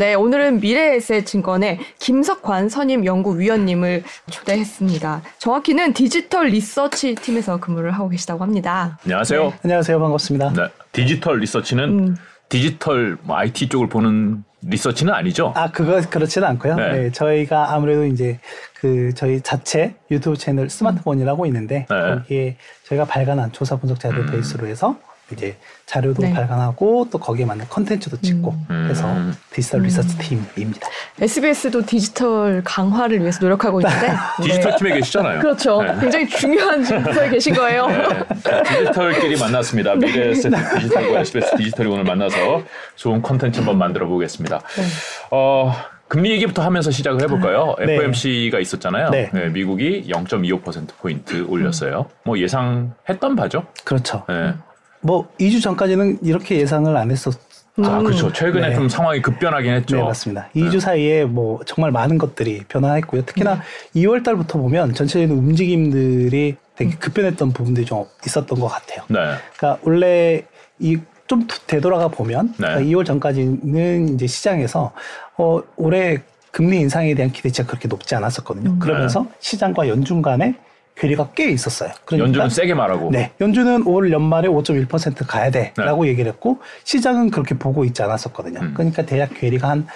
네, 오늘은 미래에셋증권의 김석환 선임 연구위원님을 초대했습니다. 정확히는 디지털 리서치 팀에서 근무를 하고 계시다고 합니다. 안녕하세요. 네. 안녕하세요. 반갑습니다. 네, 디지털 리서치는 음. 디지털 뭐 IT 쪽을 보는 리서치는 아니죠? 아, 그거 그렇지는 않고요. 네. 네, 저희가 아무래도 이제 그 저희 자체 유튜브 채널 스마트머니라고 있는데 네. 거기에 저희가 발간한 조사 분석 자료 음. 베이스로 해서 이제 자료도 네. 발간하고 또 거기에 맞는 컨텐츠도 찍고 음. 해서 음. 디지털 리서치 팀입니다. SBS도 디지털 강화를 위해서 노력하고 있는데 디지털 네. 팀에 계시잖아요. 그렇죠. 네. 굉장히 중요한 부서에 계신 거예요. 네, 디지털끼리 만났습니다. 네. 미래 에셋 디지털과 SBS 디지털이 오늘 만나서 좋은 콘텐츠 한번 만들어 보겠습니다. 네. 어, 금리 얘기부터 하면서 시작을 해볼까요? 네. FOMC가 있었잖아요. 네. 미국이 0.25%포인트 올렸어요. 뭐 예상했던 바죠? 그렇죠. 네. 뭐 2주 전까지는 이렇게 예상을 안 했었 아, 음. 그렇죠. 최근에 네. 좀 상황이 급변하긴 했죠. 네, 맞습니다. 2주 사이에 뭐 정말 많은 것들이 변화했고요. 특히나 2월 달부터 보면 전체적인 움직임들이 되게 급변했던 부분들이 좀 있었던 것 같아요. 네. 그러니까 원래 이 좀 되돌아가 보면 네. 그러니까 2월 전까지는 이제 시장에서 어 올해 금리 인상에 대한 기대치가 그렇게 높지 않았었거든요. 음. 그러면서 시장과 연준 간의 괴리가 꽤 있었어요. 그러니까 연준은 세게 말하고. 네, 연준은 올 연말에 5.1% 가야 돼라고 얘기를 했고 시장은 그렇게 보고 있지 않았었거든요. 네. 음. 그러니까 대략 괴리가 한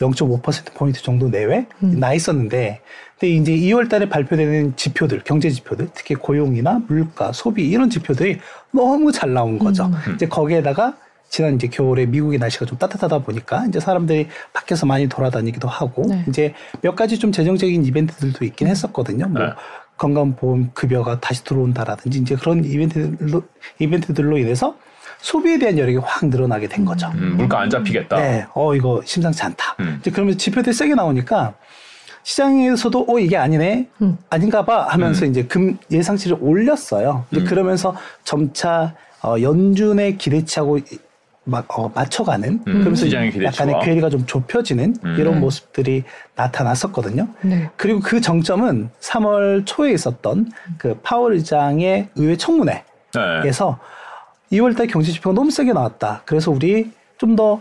0.5% 포인트 정도 내외 음. 나 있었는데 근데 이제 2월 달에 발표되는 지표들, 경제 지표들, 특히 고용이나 물가, 소비 이런 지표들이 너무 잘 나온 거죠. 음. 이제 거기에다가 지난 이제 겨울에 미국의 날씨가 좀 따뜻하다 보니까 이제 사람들이 밖에서 많이 돌아다니기도 하고 네. 이제 몇 가지 좀 재정적인 이벤트들도 있긴 했었거든요. 뭐 네. 건강보험 급여가 다시 들어온다라든지 이제 그런 이벤트들로 이벤트들로 인해서 소비에 대한 여력이 확 늘어나게 된 거죠. 음, 물가 안 잡히겠다. 네, 어 이거 심상치 않다. 음. 이제 그러면 지표들이 세게 나오니까 시장에서도 어 이게 아니네, 음. 아닌가봐 하면서 음. 이제 금 예상치를 올렸어요. 이제 음. 그러면서 점차 어, 연준의 기대치하고 이- 막 어, 맞춰가는 그러면서 시장의 기대치와. 약간의 괴리가 좀 좁혀지는 음. 이런 네. 모습들이 나타났었거든요. 네. 그리고 그 정점은 3월 초에 있었던 그 파월 의장의 의회 청문회 네. 에서 2월달 경제 지표가 너무 세게 나왔다. 그래서 우리 좀 더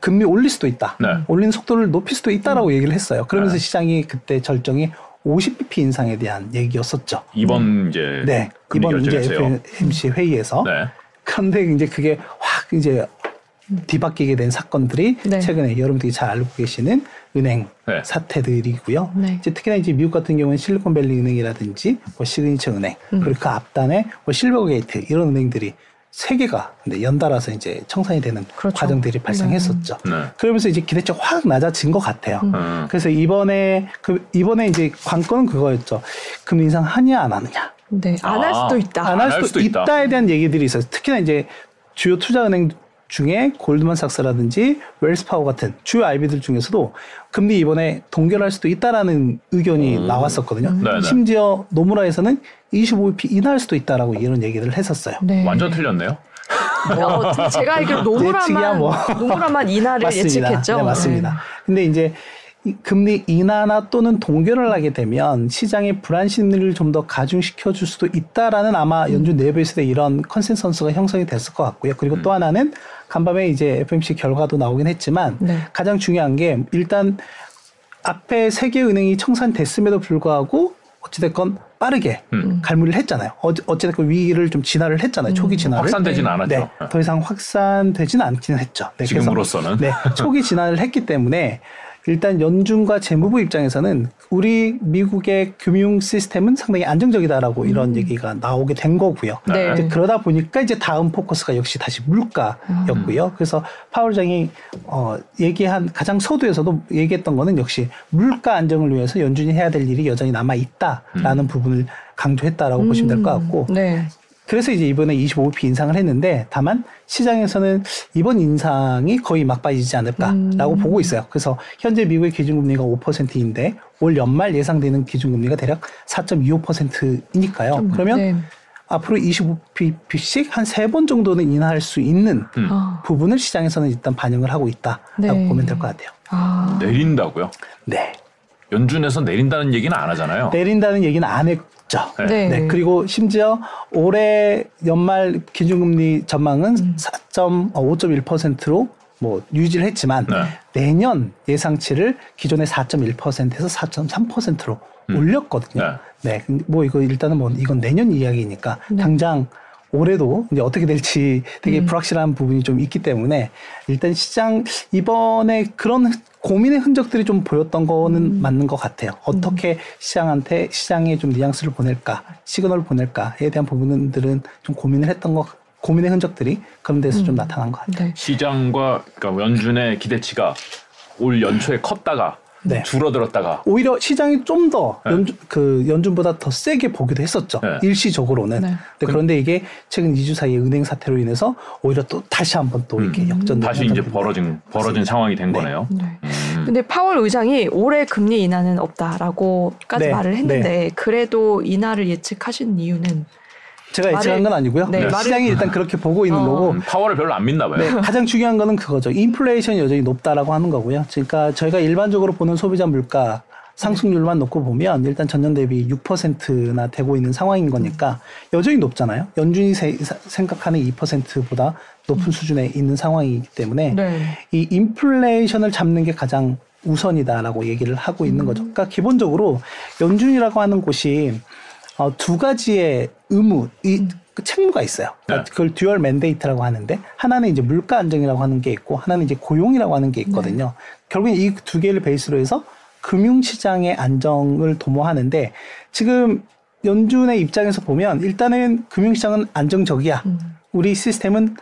금리 올릴 수도 있다. 네. 올리는 속도를 높일 수도 있다라고 얘기를 했어요. 그러면서 네. 시장이 그때 절정이 50bp 인상에 대한 얘기였었죠. 이번 이제 네. 이번 이제. FOMC 회의에서 네. 그런데 이제 그게 확 이제 뒤바뀌게 된 사건들이 네. 최근에 여러분들이 잘 알고 계시는 은행 네. 사태들이고요. 네. 이제 특히나 이제 미국 같은 경우는 실리콘밸리 은행이라든지 뭐 시그니처 은행 그리고 그 앞단에 뭐 실버게이트 이런 은행들이 세 개가 근데 연달아서 이제 청산이 되는 그렇죠. 과정들이 발생했었죠. 네. 그러면서 이제 기대치가 확 낮아진 것 같아요. 음. 그래서 이번에 그 이번에 이제 관건은 그거였죠. 금리 인상 하냐 안 하느냐. 네. 안할 아. 수도 있다. 안 할 수도, 있다. 에 대한 얘기들이 있어요. 특히나 이제 주요 투자은행 중에 골드만삭스라든지 웰스파고 같은 주요 IB들 중에서도 금리 이번에 동결할 수도 있다라는 의견이 음. 나왔었거든요. 네네. 심지어 노무라에서는 25bp 인하할 수도 있다라고 이런 얘기를 했었어요. 네. 완전 틀렸네요. 어, 제가 알기로 노무라만 뭐. 노무라만 인하를 예측했죠. 네, 맞습니다. 근데 이제 이 금리 인하나 또는 동결을 하게 되면 시장의 불안 심리를 좀 더 가중시켜 줄 수도 있다라는 아마 연준 내부에서도 이런 consensus가 형성이 됐을 것 같고요. 그리고 또 하나는 간밤에 이제 FMC 결과도 나오긴 했지만 네. 가장 중요한 게 일단 앞에 세 개 은행이 청산됐음에도 불구하고 어찌됐건 빠르게 음. 갈무리를 했잖아요. 어, 어찌됐건 위기를 좀 진화를 했잖아요. 초기 진화를. 확산되진 네. 않았죠. 네, 더 이상 확산되지는 않기는 했죠. 네, 지금으로서는. 네, 초기 진화를 했기 때문에 일단 연준과 재무부 입장에서는 우리 미국의 금융 시스템은 상당히 안정적이다라고 이런 얘기가 나오게 된 거고요. 네. 이제 그러다 보니까 이제 다음 포커스가 역시 다시 물가였고요. 그래서 파월장이 어 얘기한 가장 서두에서도 얘기했던 거는 역시 물가 안정을 위해서 연준이 해야 될 일이 여전히 남아 있다라는 부분을 강조했다라고 보시면 될 것 같고 네. 그래서 이제 이번에 25p 인상을 했는데 다만 시장에서는 이번 인상이 거의 막바지지 않을까라고 음. 보고 있어요. 그래서 현재 미국의 기준금리가 5%인데 올 연말 예상되는 기준금리가 대략 4.25%니까요. 그러면 네. 앞으로 25pp씩 한 세 번 정도는 인하할 수 있는 음. 아. 부분을 시장에서는 일단 반영을 하고 있다라고 네. 보면 될 것 같아요. 아. 내린다고요? 네. 연준에서 내린다는 얘기는 안 하잖아요. 내린다는 얘기는 안 했죠. 네. 네. 그리고 심지어 올해 연말 기준금리 전망은 4.5.1%로 뭐 유지를 했지만 네. 내년 예상치를 기존의 4.1%에서 4.3%로 음. 올렸거든요. 네. 근데 뭐 이거 일단은 뭐 이건 내년 이야기니까 네. 당장 올해도 이제 어떻게 될지 되게 음. 불확실한 부분이 좀 있기 때문에 일단 시장 이번에 그런 고민의 흔적들이 좀 보였던 거는 음. 맞는 것 같아요. 어떻게 시장한테 시장에 좀 뉘앙스를 보낼까, 시그널을 보낼까에 대한 부분들은 좀 고민을 했던 거, 고민의 흔적들이 그런 데서 좀 음. 나타난 것 같아요. 네. 시장과 그러니까 연준의 기대치가 올 연초에 컸다가 네. 줄어들었다가 오히려 시장이 좀더 네. 연준, 그 연준보다 더 세게 보기도 했었죠. 네. 일시적으로는. 네. 근데 그런데 이게 최근 2주 사이에 은행 사태로 인해서 오히려 또 다시 한번 또 이렇게 음. 역전. 다시 이제 벌어진 벌어진 상황이 된 네. 거네요. 네. 음. 근데 파월 의장이 올해 금리 인하는 없다라고까지 네, 말을 했는데 그래도 인하를 예측하신 이유는 제가 예측한 건 아니고요. 네, 말을- 시장이 일단 그렇게 보고 있는 어. 거고 음, 파워를 별로 안 믿나 봐요. 네, 가장 중요한 거는 그거죠. 인플레이션이 여전히 높다라고 하는 거고요. 그러니까 저희가 일반적으로 보는 소비자 물가 상승률만 놓고 보면 일단 전년 대비 6%나 되고 있는 상황인 거니까 여전히 높잖아요. 연준이 세- 사- 생각하는 2%보다 높은 수준에 있는 상황이기 때문에 네. 이 인플레이션을 잡는 게 가장 우선이다라고 얘기를 하고 있는 거죠. 그러니까 기본적으로 연준이라고 하는 곳이 어, 두 가지의 의무, 이그 책무가 있어요. 그러니까 네. 그걸 dual mandate라고 하는데 하나는 이제 물가 안정이라고 하는 게 있고 하나는 이제 고용이라고 하는 게 있거든요. 결국엔 이 두 개를 베이스로 해서 금융시장의 안정을 도모하는데 지금 연준의 입장에서 보면 일단은 금융시장은 안정적이야. 음. 우리 시스템은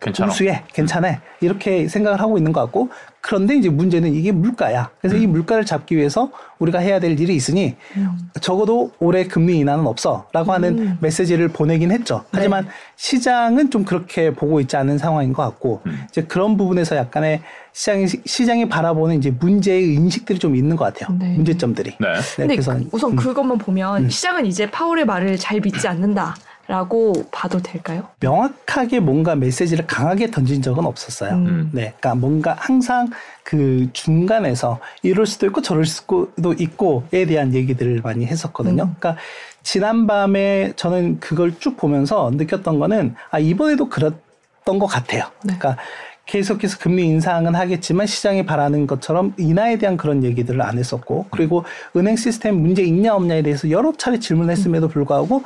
괜찮아. 우수해, 괜찮아. 이렇게 생각을 하고 있는 것 같고, 그런데 이제 문제는 이게 물가야. 그래서 이 물가를 잡기 위해서 우리가 해야 될 일이 있으니, 음. 적어도 올해 금리 인하는 없어. 라고 하는 음. 메시지를 보내긴 했죠. 하지만 네. 시장은 좀 그렇게 보고 있지 않은 상황인 것 같고, 음. 이제 그런 부분에서 약간의 시장이, 시장이 바라보는 이제 문제의 인식들이 좀 있는 것 같아요. 네. 문제점들이. 네. 네, 근데 그래서 그- 우선 음. 그것만 보면 음. 시장은 이제 파월의 말을 잘 믿지 않는다 라고 봐도 될까요? 명확하게 뭔가 메시지를 강하게 던진 적은 없었어요. 음. 네, 그러니까 뭔가 항상 그 중간에서 이럴 수도 있고 저럴 수도 있고에 대한 얘기들을 많이 했었거든요. 음. 그러니까 지난 밤에 저는 그걸 쭉 보면서 느꼈던 거는 아 이번에도 그랬던 것 같아요. 네. 그러니까 계속해서 금리 인상은 하겠지만 시장이 바라는 것처럼 인하에 대한 그런 얘기들을 안 했었고 그리고 은행 시스템 문제 있냐 없냐에 대해서 여러 차례 질문했음에도 불구하고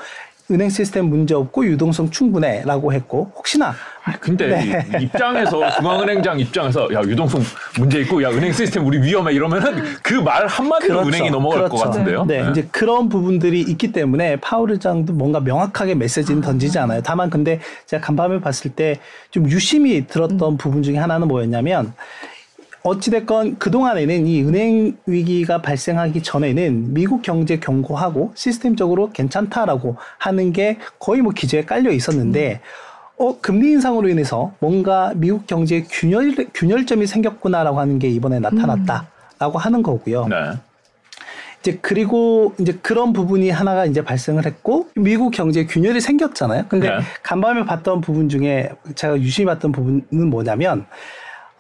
은행 시스템 문제 없고 유동성 충분해라고 했고 혹시나 아, 근데 네. 이 입장에서 중앙은행장 입장에서 야 유동성 문제 있고 야 은행 시스템 우리 위험해 이러면은 그 말 한마디로 그렇죠. 은행이 넘어갈 것 그렇죠. 같은데요. 네, 이제 그런 부분들이 있기 때문에 파월 의장도 뭔가 명확하게 메시지는 던지지 않아요. 다만 근데 제가 간밤에 봤을 때 좀 유심히 들었던 부분 중에 하나는 뭐였냐면 어찌됐건 그동안에는 이 은행 위기가 발생하기 전에는 미국 경제 경고하고 시스템적으로 괜찮다라고 하는 게 거의 뭐 기저에 깔려 있었는데 어, 금리 인상으로 인해서 뭔가 미국 경제에 균열, 균열점이 생겼구나라고 하는 게 이번에 나타났다라고 하는 거고요. 네. 이제 그리고 이제 그런 부분이 하나가 이제 발생을 했고 미국 경제에 균열이 생겼잖아요. 근데 네. 간밤에 봤던 부분 중에 제가 유심히 봤던 부분은 뭐냐면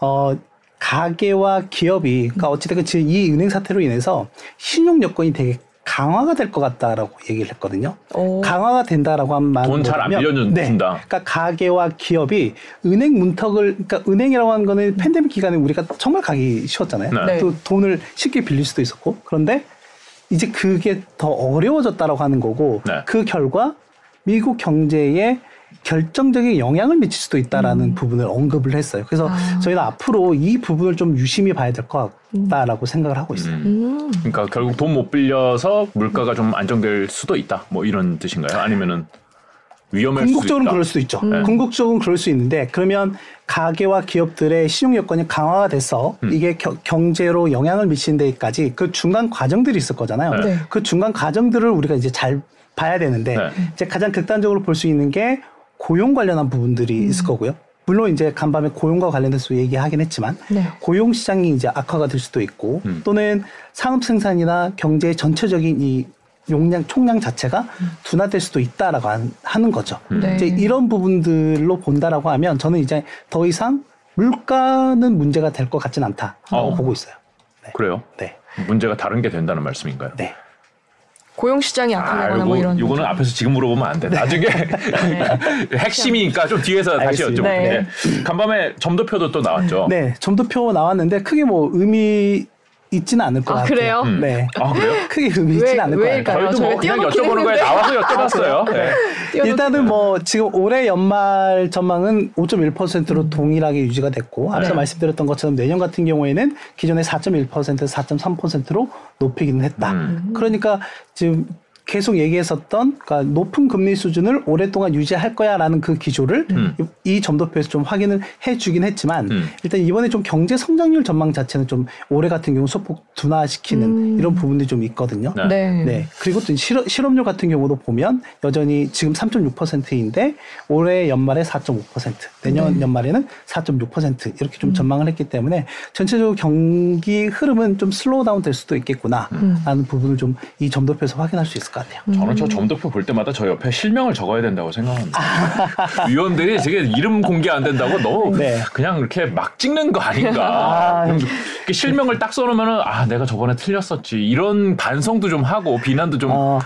어 가계와 기업이 그러니까 어찌됐건 지금 이 은행 사태로 인해서 신용 여건이 되게 강화가 될 것 같다라고 얘기를 했거든요. 오. 강화가 된다라고 한 말은 돈잘안 뭐냐면 빌려준다. 네, 그러니까 가계와 기업이 은행 문턱을 그러니까 은행이라고 하는 거는 팬데믹 기간에 우리가 정말 가기 쉬웠잖아요. 네. 네. 또 돈을 쉽게 빌릴 수도 있었고 그런데 이제 그게 더 어려워졌다라고 하는 거고 네. 그 결과 미국 경제에 결정적인 영향을 미칠 수도 있다라는 부분을 언급을 했어요. 그래서 아. 저희는 앞으로 이 부분을 좀 유심히 봐야 될 것 같다라고 생각을 하고 있어요. 음. 음. 그러니까 결국 돈 못 빌려서 물가가 좀 안정될 수도 있다. 뭐 이런 뜻인가요? 아니면은 위험할 수도 궁극적으로는 있다. 그럴 수도 있죠. 네. 궁극적으로는 그럴 수 있는데 그러면 가계와 기업들의 신용 여건이 강화가 돼서 음. 이게 겨- 경제로 영향을 미치는 데까지 그 중간 과정들이 있을 거잖아요. 네. 네. 그 중간 과정들을 우리가 이제 잘 봐야 되는데 네. 이제 가장 극단적으로 볼 수 있는 게 고용 관련한 부분들이 있을 거고요. 물론 이제 간밤에 고용과 관련해서 얘기하긴 했지만 네. 고용 시장이 이제 악화가 될 수도 있고 음. 또는 산업 생산이나 경제의 전체적인 이 용량 총량 자체가 둔화될 수도 있다라고 한- 하는 거죠. 네. 이제 이런 부분들로 본다라고 하면 저는 이제 더 이상 물가는 문제가 될 것 같진 않다라고 어. 보고 있어요. 그래요? 네, 문제가 다른 게 된다는 말씀인가요? 네. 고용 시장이 아, 악화되거나 요거, 뭐 이런. 요거는 앞에서 지금 물어보면 안 돼. 나중에 핵심이니까 좀 뒤에서 다시 알겠습니다. 여쭤볼게요. 네. 네. 간밤에 점도표도 또 나왔죠. 네, 점도표 나왔는데 크게 뭐 의미 있지는 않을 것 아, 같아요. 그래요? 음. 네. 아 그래요? 크게 의미 왜- 있지는 않을 것? 같아요. 저희도 뭐 그냥 여쭤보는 거에. 나와서 여쭤봤어요. 네. 띄워놓긴 일단은 뭐 지금 올해 연말 전망은 5.1%로 동일하게 유지가 됐고 앞서 네. 말씀드렸던 것처럼 내년 같은 경우에는 기존의 4.1%에서 4.3%로 높이기는 했다. 음. 그러니까 지금 계속 얘기했었던 그러니까 높은 금리 수준을 오랫동안 유지할 거야라는 그 기조를 음. 이 점도표에서 좀 확인을 해주긴 했지만 음. 일단 이번에 좀 경제 성장률 전망 자체는 좀 올해 같은 경우 소폭 둔화시키는 음. 이런 부분들이 좀 있거든요. 네. 네. 네. 그리고 또 실업, 실업률 같은 경우도 보면 여전히 지금 3.6%인데 올해 연말에 4.5%, 내년 네. 연말에는 4.6% 이렇게 좀 전망을 했기 때문에 전체적으로 경기 흐름은 좀 slow down 될 수도 있겠구나 음. 라는 부분을 좀 이 점도표에서 확인할 수 있을 것 같아요. 저는 저 점도표 볼 때마다 저 옆에 실명을 적어야 된다고 생각합니다. 위원들이 되게 이름 공개 안 된다고 너무 네. 그냥 이렇게 막 찍는 거 아닌가. 아. 이렇게 실명을 딱 써놓으면은 아 내가 저번에 틀렸었지 이런 반성도 좀 하고 비난도 좀 어,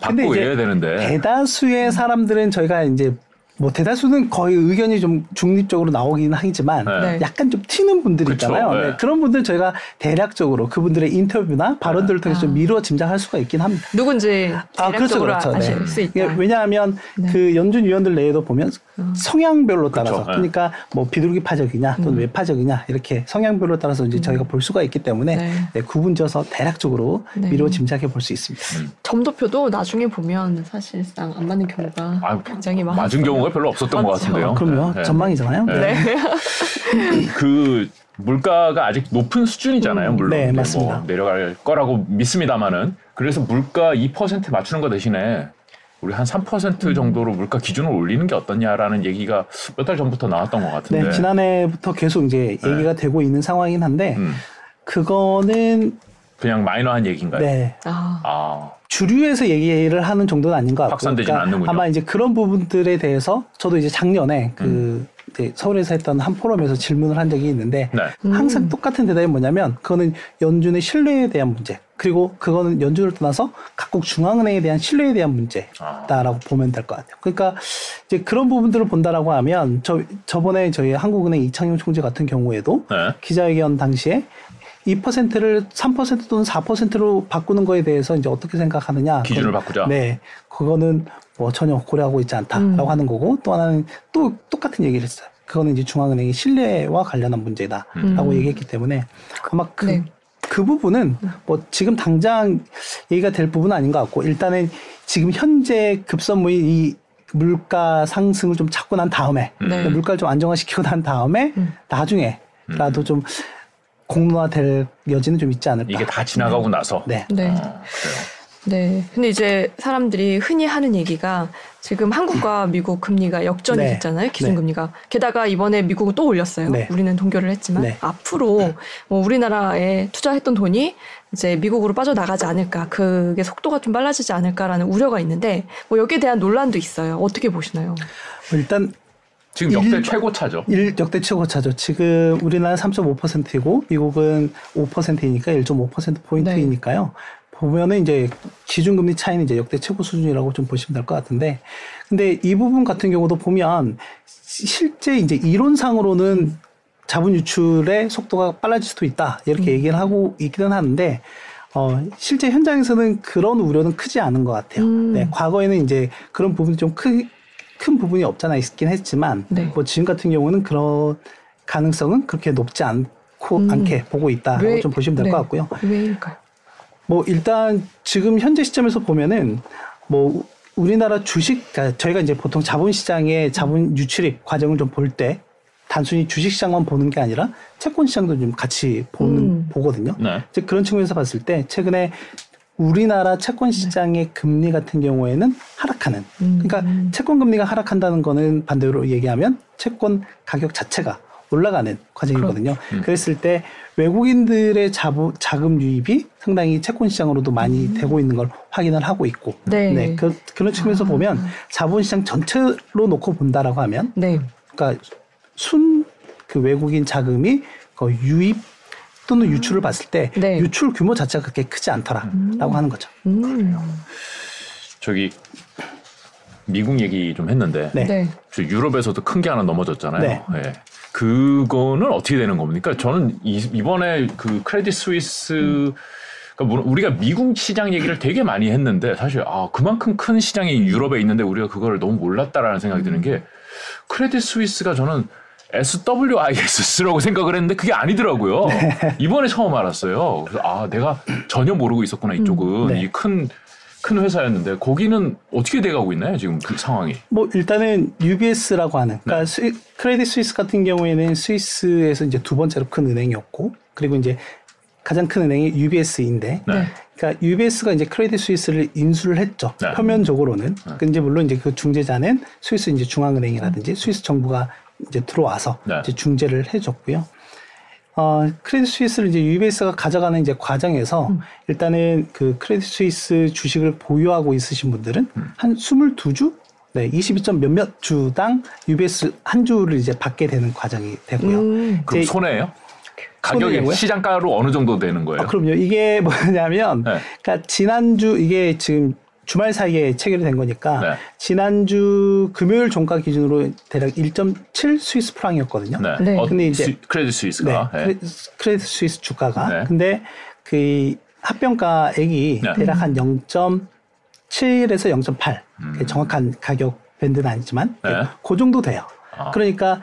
받고 이래야 되는데. 대다수의 사람들은 저희가 이제 뭐 대다수는 거의 의견이 좀 중립적으로 나오긴 하지만 네. 약간 좀 튀는 분들이 그쵸, 있잖아요. 네. 네, 그런 분들 저희가 대략적으로 그분들의 인터뷰나 발언들을 통해서 좀 아. 미루어 짐작할 수가 있긴 합니다. 누군지 아, 그렇죠, 대략적으로 그렇죠. 아실 네. 수 있다. 이게 왜냐하면 네. 그 연준 위원들 내에도 보면 성향별로 따라서. 네. 그러니까 뭐 비둘기 파적이냐 또는 음. 외파적이냐 이렇게 성향별로 따라서 이제 저희가 볼 수가 있기 때문에 네. 네, 구분져서 대략적으로 네. 미루어 짐작해 볼 수 있습니다. 점도표도 나중에 보면 사실상 안 맞는 경우가 아유, 굉장히 많아요. 맞은 경우가 별로 없었던 것 맞죠. 같은데요. 아, 그럼요. 네. 전망이잖아요. 네. 네. 그 물가가 아직 높은 수준이잖아요. 물론 네, 근데 맞습니다. 뭐 내려갈 거라고 믿습니다만은 그래서 물가 2% 맞추는 거 대신에 우리 한 3% 정도로 물가 기준을 올리는 게 어떻냐라는 얘기가 몇 달 전부터 나왔던 것 같은데. 네, 지난해부터 계속 이제 네. 얘기가 되고 있는 상황이긴 한데 음, 그거는 그냥 마이너한 얘기인가요? 네. 아, 아, 주류에서 얘기를 하는 정도는 아닌 것 같고 확산되지는 않는군요. 아마 이제 그런 부분들에 대해서 저도 이제 작년에 그 음. 이제 서울에서 했던 한 포럼에서 질문을 한 적이 있는데 네. 음. 항상 똑같은 대답이 뭐냐면 그거는 연준의 신뢰에 대한 문제 그리고 그거는 연준을 떠나서 각국 중앙은행에 대한 신뢰에 대한 문제다라고 아. 보면 될 것 같아요. 그러니까 이제 그런 부분들을 본다라고 하면 저 저번에 저희 한국은행 이창용 총재 같은 경우에도 네. 기자회견 당시에 2%를 3% 또는 4%로 바꾸는 거에 대해서 이제 어떻게 생각하느냐. 기준을 그건- 바꾸자. 네. 그거는 뭐 전혀 고려하고 있지 않다라고 음. 하는 거고 또 하나는 또 똑같은 얘기를 했어요. 그거는 이제 중앙은행의 신뢰와 관련한 문제다라고 음. 얘기했기 때문에 아마 그, 네. 그 부분은 뭐 지금 당장 얘기가 될 부분은 아닌 것 같고 일단은 지금 현재 급선무인 이 물가 상승을 좀 잡고 난 다음에 음. 네. 물가를 좀 안정화시키고 난 다음에 음. 나중에라도 좀 공론화될 여지는 좀 있지 않을까. 이게 다 지나가고 나서. 네. 네. 어, 그래요. 네. 근데 이제 사람들이 흔히 하는 얘기가 지금 한국과 미국 금리가 역전이 네. 됐잖아요. 기준금리가. 게다가 이번에 미국은 또 올렸어요. 네. 우리는 동결을 했지만 네. 앞으로 뭐 우리나라에 투자했던 돈이 이제 미국으로 빠져나가지 않을까. 그게 속도가 좀 빨라지지 않을까라는 우려가 있는데 뭐 여기에 대한 논란도 있어요. 어떻게 보시나요? 일단 지금 역대 일- 최고차죠. 일 역대 최고차죠. 지금 우리나라는 3.5%이고 미국은 5%이니까 1.5% 포인트이니까요. 보면은 이제 기준금리 차이는 이제 역대 최고 수준이라고 좀 보시면 될 것 같은데, 근데 이 부분 같은 경우도 보면 시- 실제 이제 이론상으로는 자본 유출의 속도가 빨라질 수도 있다 이렇게 얘기를 하고 있기는 하는데. 어, 실제 현장에서는 그런 우려는 크지 않은 것 같아요. 음. 네, 과거에는 이제 그런 부분이 좀 크, 큰 부분이 없잖아 있긴 했지만, 네. 뭐 지금 같은 경우는 그런 가능성은 그렇게 높지 않고 음. 않게 보고 있다라고 왜- 좀 보시면 될 네. 것 같고요. 왜일까요? 뭐 일단 지금 현재 시점에서 보면은 뭐 우리나라 주식 그러니까 저희가 이제 보통 자본시장의 자본 유출입 과정을 좀 볼 때 단순히 주식시장만 보는 게 아니라 채권시장도 좀 같이 보는 음. 보거든요. 네. 이제 그런 측면에서 봤을 때 최근에 우리나라 채권 시장의 금리 같은 경우에는 하락하는. 음. 그러니까 채권 금리가 하락한다는 거는 반대로 얘기하면 채권 가격 자체가 올라가는 과정이거든요. 음. 그랬을 때 외국인들의 자부, 자금 유입이 상당히 채권 시장으로도 많이 되고 있는 걸 확인을 하고 있고. 네. 그, 그런 측면에서 아. 보면 자본 시장 전체로 놓고 본다라고 하면 네. 그러니까 순 그 외국인 자금이 그 유입 또는 유출을 봤을 때 네. 유출 규모 자체가 그렇게 크지 않더라라고 하는 거죠. 음. 저기 미국 얘기 좀 했는데 네. 네. 저 유럽에서도 큰 게 하나 넘어졌잖아요. 네. 예. 그거는 어떻게 되는 겁니까? 저는 이, 번에그 크레딧 스위스 그러니까 물론 우리가 미국 시장 얘기를 되게 많이 했는데 사실 아 그만큼 큰 시장이 유럽에 있는데 우리가 그걸 너무 몰랐다라는 생각이 드는 게 크레딧 스위스가 저는 SWIS라고 생각을 했는데 그게 아니더라고요. 이번에 처음 알았어요. 그래서 아 내가 전혀 모르고 있었구나 이쪽은 네. 이큰 큰 회사였는데 거기는 어떻게 돼가고 있나요 지금 그 상황이? 뭐 일단은 UBS라고 하는 네. 그러니까 스위- 크레딧 스위스 같은 경우에는 스위스에서 이제 두 번째로 큰 은행이었고 그리고 이제 가장 큰 은행이 UBS인데 네. 그러니까 UBS가 이제 크레딧 스위스를 인수를 했죠. 네. 표면적으로는. 그 이제 물론 이제 그 중재자는 스위스 이제 중앙은행이라든지 스위스 정부가 이제 들어와서 네. 이제 중재를 해줬고요. 어, 크레딧 스위스를 이제 UBS가 가져가는 이제 과정에서 일단은 그 크레딧 스위스 주식을 보유하고 있으신 분들은 한 22주? 네, 22점 몇몇 주당 UBS 한 주를 이제 받게 되는 과정이 되고요. 음. 그럼 손해예요? 가격이? 시장가로 어느 정도 되는 거예요? 아, 그럼요. 이게 뭐냐면, 네. 그러니까 지난주 이게 지금 주말 사이에 체결이 된 거니까 네. 지난주 금요일 종가 기준으로 대략 1.7 스위스 프랑이었거든요. 네. 네. 어, 근데 이제- 스- 크레딧 네, 스위스가 네. 크레- 크레딧 스위스 주가가. 네. 근데 그 합병가액이 네. 대략 한 0.7에서 0.8. 음. 정확한 가격 밴드는 아니지만 네. 그 정도 돼요. 아. 그러니까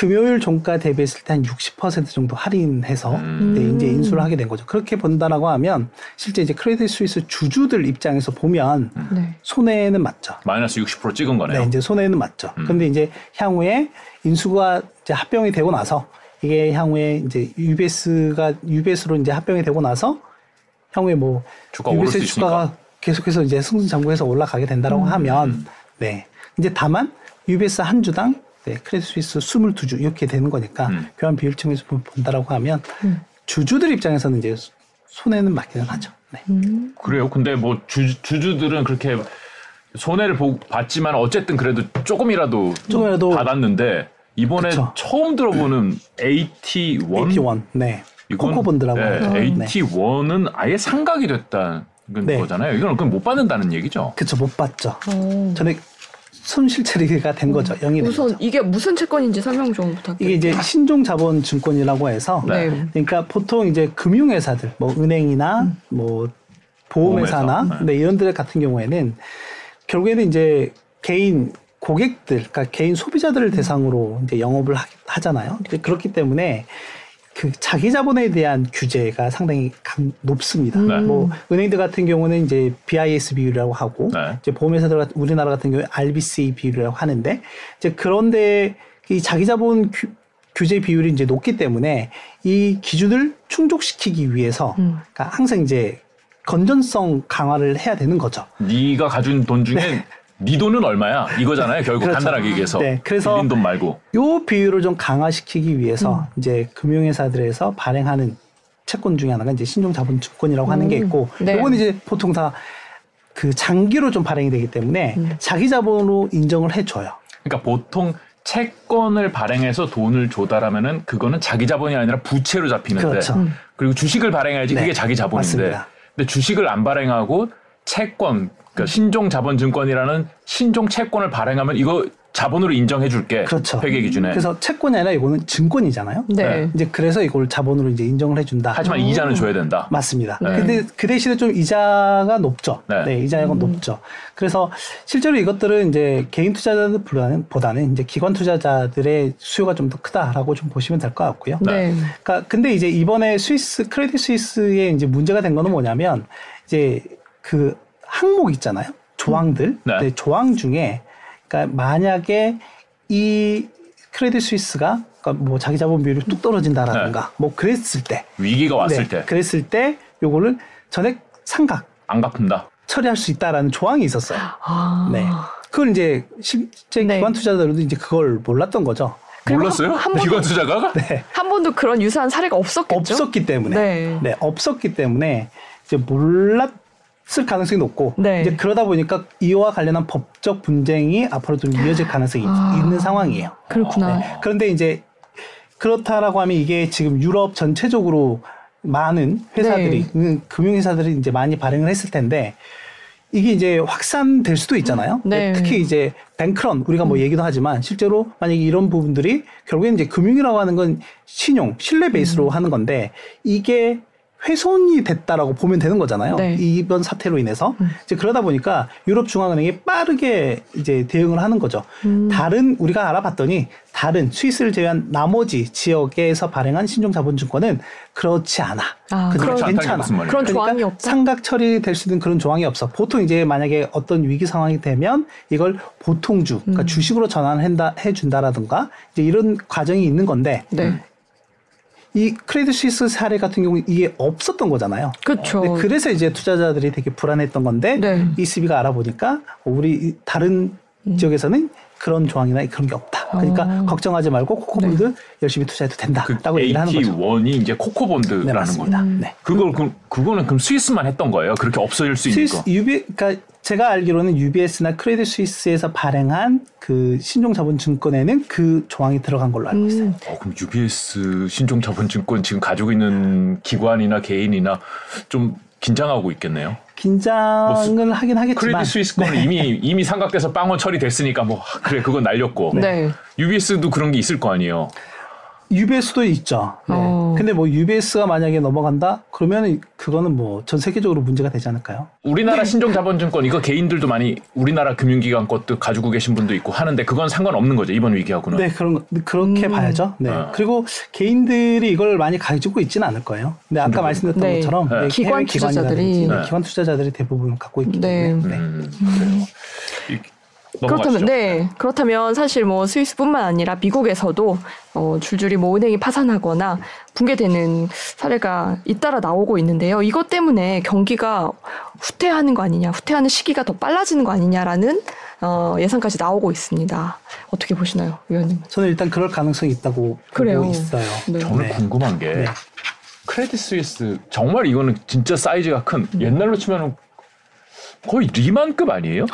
금요일 종가 대비했을 때 한 60% 정도 할인해서 음. 네, 이제 인수를 하게 된 거죠. 그렇게 본다라고 하면 실제 이제 크레딧 스위스 주주들 입장에서 보면 네. 손해는 맞죠. 마이너스 60% 찍은 거네요. 네, 이제 손해는 맞죠. 음. 근데 이제 향후에 인수가 이제 합병이 되고 나서 이게 향후에 이제 UBS가 UBS로 이제 합병이 되고 나서 향후에 뭐 주가 오를 수 UBS 주가가 있으니까. 계속해서 이제 승승장구해서 올라가게 된다라고 음. 하면 네. 이제 다만 UBS 한 주당 네, 크레딧 스위스 22주 이렇게 되는 거니까 음. 교환 비율층에서 본다라고 하면 음. 주주들 입장에서는 이제 손해는 맞기는 하죠. 네. 음. 그래요. 근데 뭐 주, 주주들은 그렇게 손해를 보, 봤지만 어쨌든 그래도 조금이라도, 조금이라도 받았는데 이번에 그쵸. 처음 들어보는 AT1 AT1 네. 코코본드라고 하죠. 네, 네. AT1은 아예 상각이 됐다는 네. 거잖아요. 이건 그럼 못 받는다는 얘기죠. 그쵸 못 봤죠. 어. 전에 손실 처리가 된 거죠. 영이 된 우선 거죠. 이게 무슨 채권인지 설명 좀 부탁드립니다. 이게 이제 신종 자본 증권이라고 해서 네. 그러니까 보통 이제 금융회사들 뭐 은행이나 뭐 보험회사나 보험회사, 네. 이런 들 같은 경우에는 결국에는 이제 개인 고객들, 그러니까 개인 소비자들을 대상으로 이제 영업을 하, 하잖아요. 이제 그렇기 때문에 그 자기 자본에 대한 규제가 상당히 강, 높습니다. 음. 뭐 은행들 같은 경우는 이제 BIS 비율이라고 하고 네. 이제 보험회사들 같은 우리나라 같은 경우에 RBC 비율이라고 하는데 이제 그런데 이 자기 자본 규, 규제 비율이 이제 높기 때문에 이 기준을 충족시키기 위해서 음. 그러니까 항상 이제 건전성 강화를 해야 되는 거죠. 네가 가진 돈 중에 네, 돈은 얼마야? 이거잖아요. 결국 그렇죠. 간단하게 얘기해서 네, 그래서 빌린 돈 말고. 요 비율을 좀 강화시키기 위해서 음. 이제 금융회사들에서 발행하는 채권 중에 하나가 이제 신종자본 증권이라고 하는 게 음. 있고 네. 요건 이제 보통 다 그 장기로 좀 발행이 되기 때문에 음. 자기 자본으로 인정을 해줘요. 그러니까 보통 채권을 발행해서 돈을 조달하면은 그거는 자기 자본이 아니라 부채로 잡히는데 그렇죠. 음. 그리고 주식을 발행해야지 네, 그게 자기 자본인데 맞습니다. 근데 주식을 안 발행하고 채권 그러니까 신종 자본증권이라는 신종 채권을 발행하면 이거 자본으로 인정해 줄게 그렇죠. 회계 기준에 그래서 채권이 아니라 이거는 증권이잖아요. 네. 네. 이제 그래서 이걸 자본으로 이제 인정을 해 준다. 하지만 이자는 줘야 된다 맞습니다. 네. 근데 그 대신에 좀 이자가 높죠. 네. 네, 이자가 높죠. 그래서 실제로 이것들은 이제 개인 투자자들보다는 보다는 이제 기관 투자자들의 수요가 좀 더 크다라고 좀 보시면 될 것 같고요. 네. 그러니까 근데 이제 이번에 스위스 크레딧 스위스에 이제 문제가 된 거는 뭐냐면 이제 그 항목 있잖아요. 조항들. 네. 네, 조항 중에 그러니까 만약에 이 크레딧 스위스가 그러니까 뭐 자기 자본 비율이 뚝 떨어진다라든가 뭐 그랬을 때 위기가 네. 왔을 네, 때안 그랬을 때 요거를 전액 상각 갚는다 처리할 수 있다라는 조항이 있었어요. 아. 네. 그걸 이제 실제 네. 기관 투자자들도 이제 그걸 몰랐던 거죠. 몰랐어요? 한- 한 번도- 기관 투자가가 네. 한 번도 그런 유사한 사례가 없었겠죠? 없었기 때문에. 네. 네, 없었기 때문에 이제 몰랐 을 가능성이 높고 네. 이제 그러다 보니까 이와 관련한 법적 분쟁이 앞으로 좀 이어질 가능성이 있- 아. 있는 상황이에요. 그렇구나. 네. 그런데 이제 그렇다라고 하면 이게 지금 유럽 전체적으로 많은 회사들이 음, 금융회사들이 이제 많이 발행을 했을 텐데 이게 이제 확산될 수도 있잖아요. 네. 특히 이제 뱅크런 우리가 뭐 얘기도 하지만 실제로 만약에 이런 부분들이 결국엔 이제 금융이라고 하는 건 신용, 신뢰 베이스로 음. 하는 건데 이게 훼손이 됐다라고 보면 되는 거잖아요. 네. 이번 사태로 인해서 이제 그러다 보니까 유럽 중앙은행이 빠르게 이제 대응을 하는 거죠. 음. 다른 우리가 알아봤더니 다른 스위스를 제외한 나머지 지역에서 발행한 신종 자본증권은 그렇지 않아. 아, 그렇지 괜찮아. 그런 그러니까 조항이 없다. 상각 처리될 수 있는 그런 조항이 없어. 보통 이제 만약에 어떤 위기 상황이 되면 이걸 보통주, 음. 그러니까 주식으로 전환한다 해준다라든가 이제 이런 과정이 있는 건데 네. 이 크레딧 스위스 사례 같은 경우 는 이게 없었던 거잖아요. 그렇죠. 네, 그래서 이제 투자자들이 되게 불안했던 건데 네. ECB가 알아보니까 우리 이 다른 지역에서는 그런 조항이나 그런 게 없다. 그러니까 음. 어. 걱정하지 말고 코코본드 열심히 투자해도 된다라고 얘기를 하는 거죠. AT1이 이제 코코본드라는 네. 맞습니다. 음. 네. 그걸 그, 그거는 그럼 스위스만 했던 거예요. 그렇게 없어질 수 있는 스위스 거. UB 그러니까 제가 알기로는 UBS나 크레딧 스위스에서 발행한 그 신종자본증권에는 그 조항이 들어간 걸로 알고 있어요. 음. 어, 그럼 UBS 신종자본증권 지금 가지고 있는 기관이나 개인이나 좀 긴장하고 있겠네요. 긴장을 하긴 하겠지만 크레딧 스위스 거는 네. 이미 이미 삼각돼서 빵원 처리됐으니까 뭐 그래 그건 날렸고 네. UBS도 그런 게 있을 거 아니에요. UBS도 있죠. 네. 어. 근데 뭐 UBS가 만약에 넘어간다 그러면 그거는 뭐 전 세계적으로 문제가 되지 않을까요? 우리나라 신종 자본증권 이거 개인들도 많이 우리나라 금융기관 것도 가지고 계신 분도 있고 하는데 그건 상관없는 거죠 이번 위기하고는. 네, 그런 거- 그렇게 음. 봐야죠. 네. 어. 그리고 개인들이 이걸 많이 가지고 있지는 않을 거예요. 근데 아까 음. 말씀드렸던 네. 것처럼 네. 네, 기관 투자자들이. 기관이라든지 네. 기관 투자자들이 대부분 갖고 있기 네. 때문에 네. 음, 그래요. 이- 넘어가시죠. 그렇다면 네 그렇다면 사실 뭐 스위스뿐만 아니라 미국에서도 어, 줄줄이 뭐 은행이 파산하거나 붕괴되는 사례가 잇따라 나오고 있는데요. 이것 때문에 경기가 후퇴하는 거 아니냐, 후퇴하는 시기가 더 빨라지는 거 아니냐라는 어, 예상까지 나오고 있습니다. 어떻게 보시나요, 위원님? 저는 일단 그럴 가능성이 있다고 그래요. 보고 있어요. 네. 저는 네. 궁금한 게 네. 크레딧 스위스 정말 이거는 진짜 사이즈가 큰 옛날로 치면 거의 리만급 아니에요?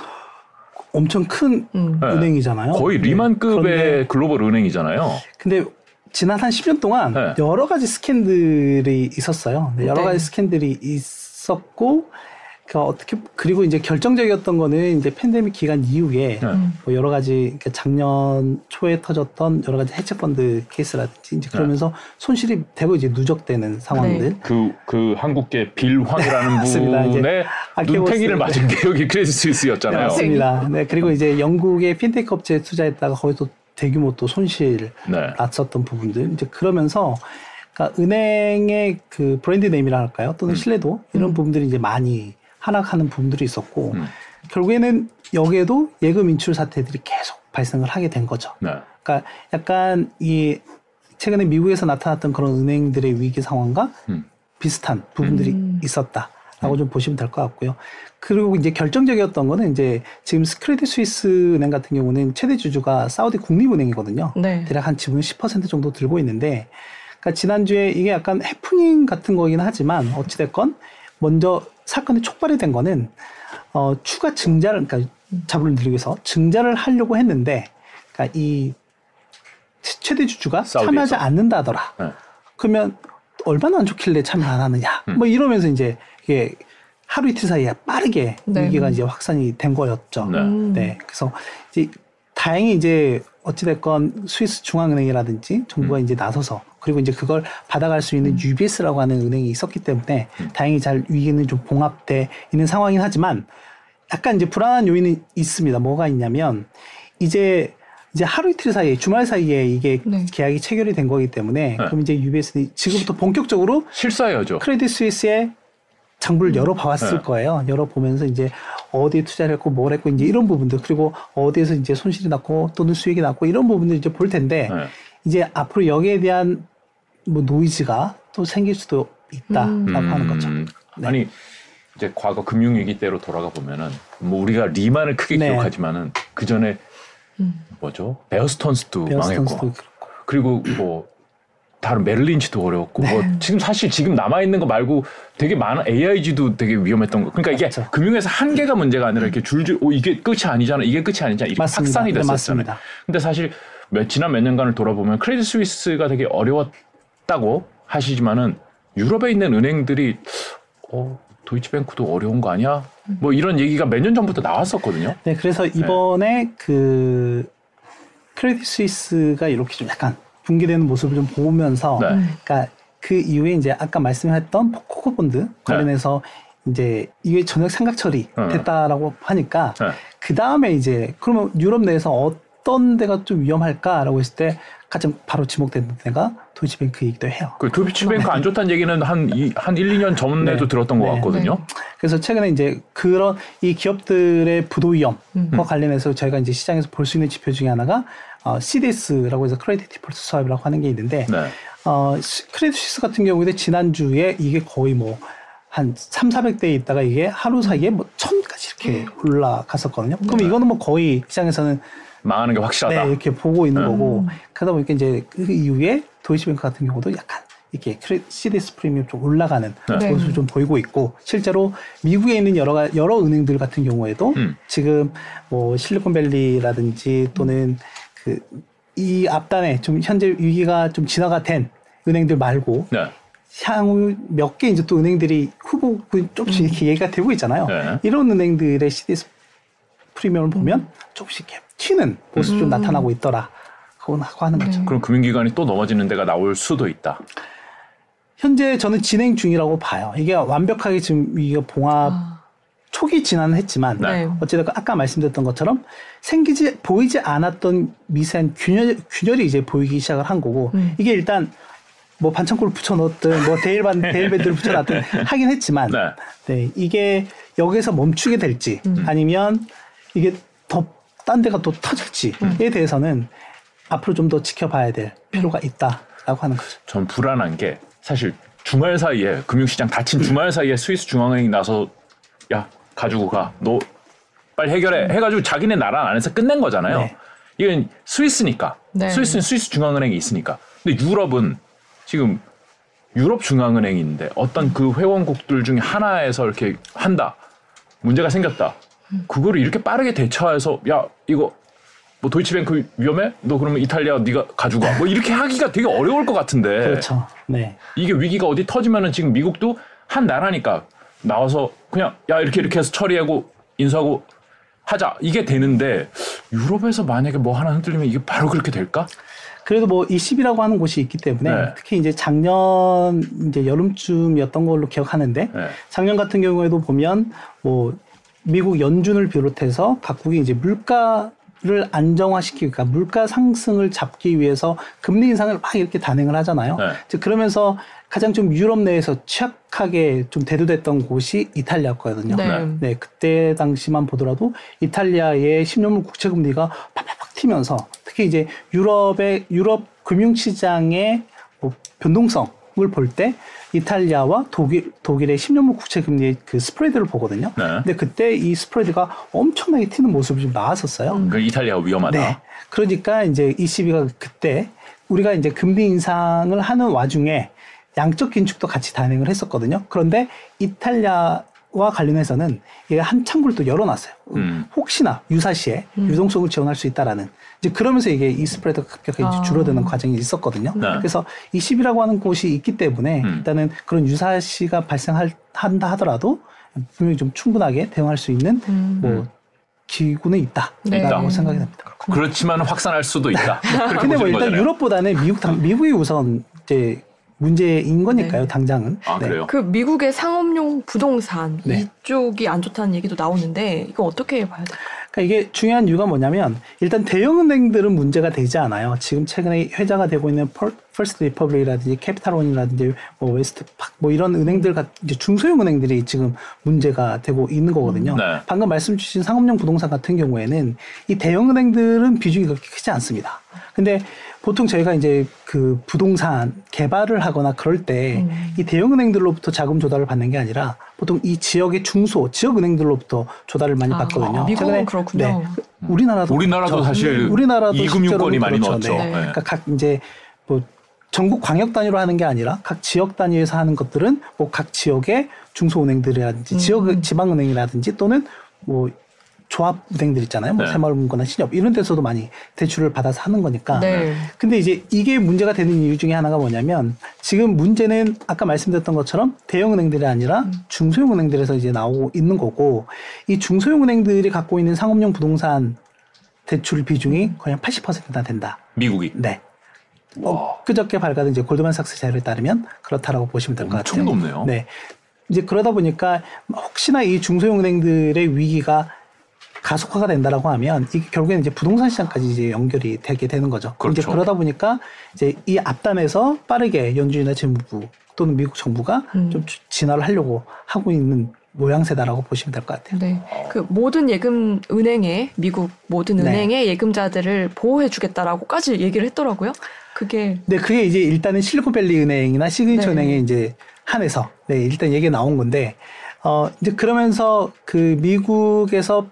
엄청 큰 음. 네. 은행이잖아요. 거의 네. 리만급의 그런데, 글로벌 은행이잖아요. 근데 지난 한 10년 동안 네. 여러 가지 스캔들이 있었어요. 네, 여러 네. 가지 스캔들이 있었고 그 어떻게 그리고 이제 결정적이었던 거는 이제 팬데믹 기간 이후에 네. 뭐 여러 가지 그러니까 작년 초에 터졌던 여러 가지 해체 펀드 케이스라든지 이제 그러면서 손실이 대거 이제 누적되는 상황들. 그, 그 한국계 빌황이라는 네. 분의 아케고스. 눈탱이를 맞은 게 여기 크레딧 네, 스위스였잖아요. 맞습니다. 네, 그리고 이제 영국의 핀테크 업체에 투자했다가 거기서 대규모 또 손실 네. 났었던 부분들 이제 그러면서 그러니까 은행의 그 brand name이라 할까요? 또는 음. 신뢰도 이런 부분들이 이제 많이 하락하는 부분들이 있었고 음. 결국에는 여기에도 예금 인출 사태들이 계속 발생을 하게 된 거죠. 네. 그러니까 약간 이 최근에 미국에서 나타났던 그런 은행들의 위기 상황과 음. 비슷한 부분들이 음. 있었다라고 좀 보시면 될 것 같고요. 그리고 이제 결정적이었던 거는 이제 지금 크레딧 스위스 은행 같은 경우는 최대 주주가 사우디 국립은행이거든요. 네. 대략 한 지분 10% 정도 들고 있는데, 그러니까 지난주에 이게 약간 해프닝 같은 거긴 하지만 어찌됐건 먼저 사건이 촉발이 된 거는 어, 추가 증자를, 그러니까 자본을 늘리기 위해서 증자를 하려고 했는데, 그러니까 이 최- 최대 주주가 사우디에서. 참여하지 않는다더라. 네. 그러면 얼마나 안 좋길래 참여 안 하느냐. 음. 뭐 이러면서 이제 이게 하루 이틀 사이에 빠르게 네. 위기가 이제 확산이 된 거였죠. 네. 음. 네. 그래서 이제 다행히 이제 어찌됐건 스위스 중앙은행이라든지 정부가 음. 이제 나서서 그리고 이제 그걸 받아갈 수 있는 UBS라고 하는 은행이 있었기 때문에 음. 다행히 잘 위기는 좀 봉합돼 있는 상황이긴 하지만 약간 이제 불안한 요인이 있습니다. 뭐가 있냐면 이제 이제 하루 이틀 사이에 주말 사이에 이게 네. 계약이 체결이 된 거기 때문에 그럼 이제 UBS는 지금부터 본격적으로 실사해야죠. 크레딧 스위스의 장부를 열어봐왔을 네. 거예요. 열어보면서 이제 어디에 투자를 했고 뭘 했고 이제 이런 부분들 그리고 어디에서 이제 손실이 났고 또는 수익이 났고 이런 부분들 이제 볼 텐데 네. 이제 앞으로 여기에 대한 뭐 노이즈가 또 생길 수도 있다라고 음. 하는 거죠. 음, 네. 아니 이제 과거 금융위기 때로 돌아가 보면은 뭐 우리가 리만을 크게 네. 기억하지만은 그 전에 음. 뭐죠 베어스턴스도 베어스턴스도 망했고 그렇고. 그리고 뭐 다른 메릴린치도 어려웠고 뭐 네. 지금 사실 지금 남아 있는 거 말고 되게 많은 AIG도 되게 위험했던 거. 그러니까 이게 그렇죠. 금융에서 한계가 문제가 아니라 이렇게 줄줄 오 이게 끝이 아니잖아. 이게 끝이 아니잖아. 이게 맞습니다. 확산이 네, 됐었잖아요. 맞습니다. 근데 사실 몇 지난 몇 년간을 돌아보면 크레딧 스위스가 되게 어려웠다고 하시지만은 유럽에 있는 은행들이 어 도이치뱅크도 어려운 거 아니야? 뭐 이런 얘기가 몇 년 전부터 나왔었거든요. 네, 그래서 이번에 그 크레딧 스위스가 이렇게 좀 약간 붕괴되는 모습을 좀 보면서, 네. 그러니까 그 이후에 이제 아까 말씀했던 CoCo bond 관련해서 이제 이게 전혀 상각 처리 네. 됐다라고 하니까 네. 그 다음에 이제 그러면 유럽 내에서 어떤 데가 좀 위험할까라고 했을 때 가장 바로 지목되는 데가 도이치뱅크 이기도 해요. 그 도이치뱅크 안 좋다는 얘기는 한, 이, 한 1, 2년 전에도 네. 들었던 것 네. 같거든요. 그래서 최근에 이제 그런 이 기업들의 부도 위험과 음. 관련해서 저희가 이제 시장에서 볼 수 있는 지표 중에 하나가 어, CDS라고 해서 credit default swap이라고 하는 게 있는데 네. 어, 시- 크레딧 스위스 같은 경우에 지난주에 이게 거의 뭐한 3, 400대에 있다가 이게 하루 사이에 뭐 1000까지 이렇게 올라갔었거든요. 그럼 이거는 뭐 거의 시장에서는 망하는 게 확실하다. 네, 이렇게 보고 있는 네. 거고 그러다 보니까 이제 그 이후에 도이치뱅크 같은 경우도 약간 이렇게 크레 CDS 프리미엄 좀 올라가는 네. 모습을 좀 보이고 있고 실제로 미국에 있는 여러 가- 여러 은행들 같은 경우에도 음. 지금 뭐 실리콘밸리라든지 또는 그 이 앞단에 좀 현재 위기가 좀 진화가 된 은행들 말고 네. 향후 몇 개 이제 또 은행들이 후보 조금씩 이렇게 얘기가 되고 있잖아요. 네. 이런 은행들의 CDS 프리미엄을 보면 조금씩 이렇게 튀는 모습이 좀 음. 나타나고 있더라. 그건 하고 하는 거죠. 네. 그럼 금융기관이 또 넘어지는 데가 나올 수도 있다. 현재 저는 진행 중이라고 봐요. 이게 완벽하게 지금 이게 봉합 아, 초기 진화는 했지만 네. 어쨌든 아까 말씀드렸던 것처럼 생기지 보이지 않았던 미세한 균열 균열이 이제 보이기 시작을 한 거고 음. 이게 일단 뭐 반창고를 붙여 넣었든 뭐 대일 반 대일 밴드를 붙여 놨든 하긴 했지만 네. 네 이게 여기서 멈추게 될지 음. 아니면 이게 더 딴 데가 또 터질지에 음. 대해서는 앞으로 좀 더 지켜봐야 될 필요가 있다라고 하는 거죠. 전 불안한 게 사실 주말 사이에 금융시장 닫힌 주말 사이에 스위스 중앙은행이 나서 야 가지고 가 너 빨리 해결해 해가지고 자기네 나라 안에서 끝낸 거잖아요. 네. 이건 스위스니까 네. 스위스는 스위스 중앙은행이 있으니까. 근데 유럽은 지금 유럽 중앙은행인데 어떤 그 회원국들 중에 하나에서 이렇게 한다 문제가 생겼다. 그거를 이렇게 빠르게 대처해서 야 이거 뭐 도이치뱅크 위험해? 너 그러면 이탈리아 네가 와. 뭐 이렇게 하기가 되게 어려울 것 같은데. 그렇죠. 네. 이게 위기가 어디 터지면은 지금 미국도 한 나라니까 나와서 그냥 야 이렇게 이렇게 해서 처리하고 인수하고 하자 이게 되는데 유럽에서 만약에 뭐 하나 흔들리면 이게 바로 그렇게 될까? 그래도 뭐 20이라고 하는 곳이 있기 때문에 네. 특히 이제 작년 이제 여름쯤이었던 걸로 기억하는데 네. 작년 같은 경우에도 보면 뭐 미국 연준을 비롯해서 각국이 이제 물가 를 안정화시키기, 그러니까 물가 상승을 잡기 위해서 금리 인상을 막 이렇게 단행을 하잖아요. 네. 즉 그러면서 가장 좀 유럽 내에서 취약하게 좀 대두됐던 곳이 이탈리아였거든요. 네. 네. 네, 그때 당시만 보더라도 이탈리아의 10년물 국채 금리가 팍팍팍 튀면서 특히 이제 유럽의 유럽 금융 시장의 뭐 변동성을 볼 때 이탈리아와 독일 독일의 10년물 국채 금리의 그 스프레드를 보거든요. 네. 근데 그때 이 스프레드가 엄청나게 튀는 모습이 좀 나왔었어요. 그 이탈리아가 위험하다. 네. 그러니까 이제 ECB가 그때 우리가 이제 금리 인상을 하는 와중에 양적 긴축도 같이 단행을 했었거든요. 그런데 이탈리아 와 관련해서는 이게 한 창구를 또 열어놨어요. 음. 혹시나 유사시에 음. 유동성을 지원할 수 있다라는 이제 그러면서 이게 이 스프레드가 급격하게 이제 아. 줄어드는 과정이 있었거든요. 네. 그래서 20이라고 하는 곳이 있기 때문에 음. 일단은 그런 유사시가 발생한다 하더라도 분명히 좀 충분하게 대응할 수 있는 음. 뭐 기구는 네. 있다라고 생각이 됩니다. 그렇지만 확산할 수도 있다. 근데 뭐 일단 거잖아요. 유럽보다는 미국 당, 미국이 우선 이제 문제인 거니까요, 네. 당장은. 아 네. 그래요? 그 미국의 상업용 부동산 네. 이쪽이 안 좋다는 얘기도 나오는데 이거 어떻게 봐야 될까요? 그러니까 이게 중요한 이유가 뭐냐면 일단 대형 은행들은 문제가 되지 않아요. 지금 최근에 회자가 되고 있는 펄- 퍼스트 리퍼블릭이라든지 캐피탈원이라든지 뭐 웨스트팍 뭐 이런 은행들 같 이제 중소형 은행들이 지금 문제가 되고 있는 거거든요. 네. 방금 말씀 주신 상업용 부동산 같은 경우에는 이 대형 은행들은 비중이 그렇게 크지 않습니다. 근데 보통 저희가 이제 그 부동산 개발을 하거나 그럴 때이 음. 대형 은행들로부터 자금 조달을 받는 게 아니라 보통 이 지역의 중소 지역 은행들로부터 조달을 많이 아, 받거든요. 미국은 최근에 그렇군요. 네, 우리나라도 우리나라도 그렇죠. 사실 우리나라도 이금융권이 많이 그렇죠. 넣었죠. 네. 네. 그러니까 각 이제 뭐 전국 광역 단위로 하는 게 아니라 각 지역 단위에서 하는 것들은 뭐 각 지역의 중소은행들이라든지 음. 지역 지방은행이라든지 또는 뭐 조합 은행들 있잖아요. 뭐 네. 새마을금고나 신협 이런 데서도 많이 대출을 받아서 하는 거니까. 네. 근데 이제 이게 문제가 되는 이유 중에 하나가 뭐냐면 지금 문제는 아까 말씀드렸던 것처럼 대형 은행들이 아니라 음. 중소형 은행들에서 이제 나오고 있는 거고 이 중소형 은행들이 갖고 있는 상업용 부동산 대출 비중이 거의 한 80%나 된다. 미국이. 네. 와. 어, 그저께 밝아든 이제 골드만삭스 자료에 따르면 그렇다라고 보시면 될 것 같아요. 엄청 높네요. 네. 이제 그러다 보니까 혹시나 이 중소형 은행들의 위기가 가속화가 된다라고 하면 이게 결국에는 이제 부동산 시장까지 이제 연결이 되게 되는 거죠. 그렇죠. 이제 그러다 보니까 이제 이 앞단에서 빠르게 연준이나 재무부 또는 미국 정부가 음. 좀 주- 진화를 하려고 하고 있는 모양새다라고 보시면 될 것 같아요. 네. 그 모든 예금 은행에 미국 모든 네. 은행의 예금자들을 보호해 주겠다라고까지 얘기를 했더라고요. 그게 네, 그게 이제 일단은 실리콘밸리 은행이나 시그니처 네. 은행에 이제 한해서 네, 일단 얘기 나온 건데 어 이제 그러면서 그 미국에서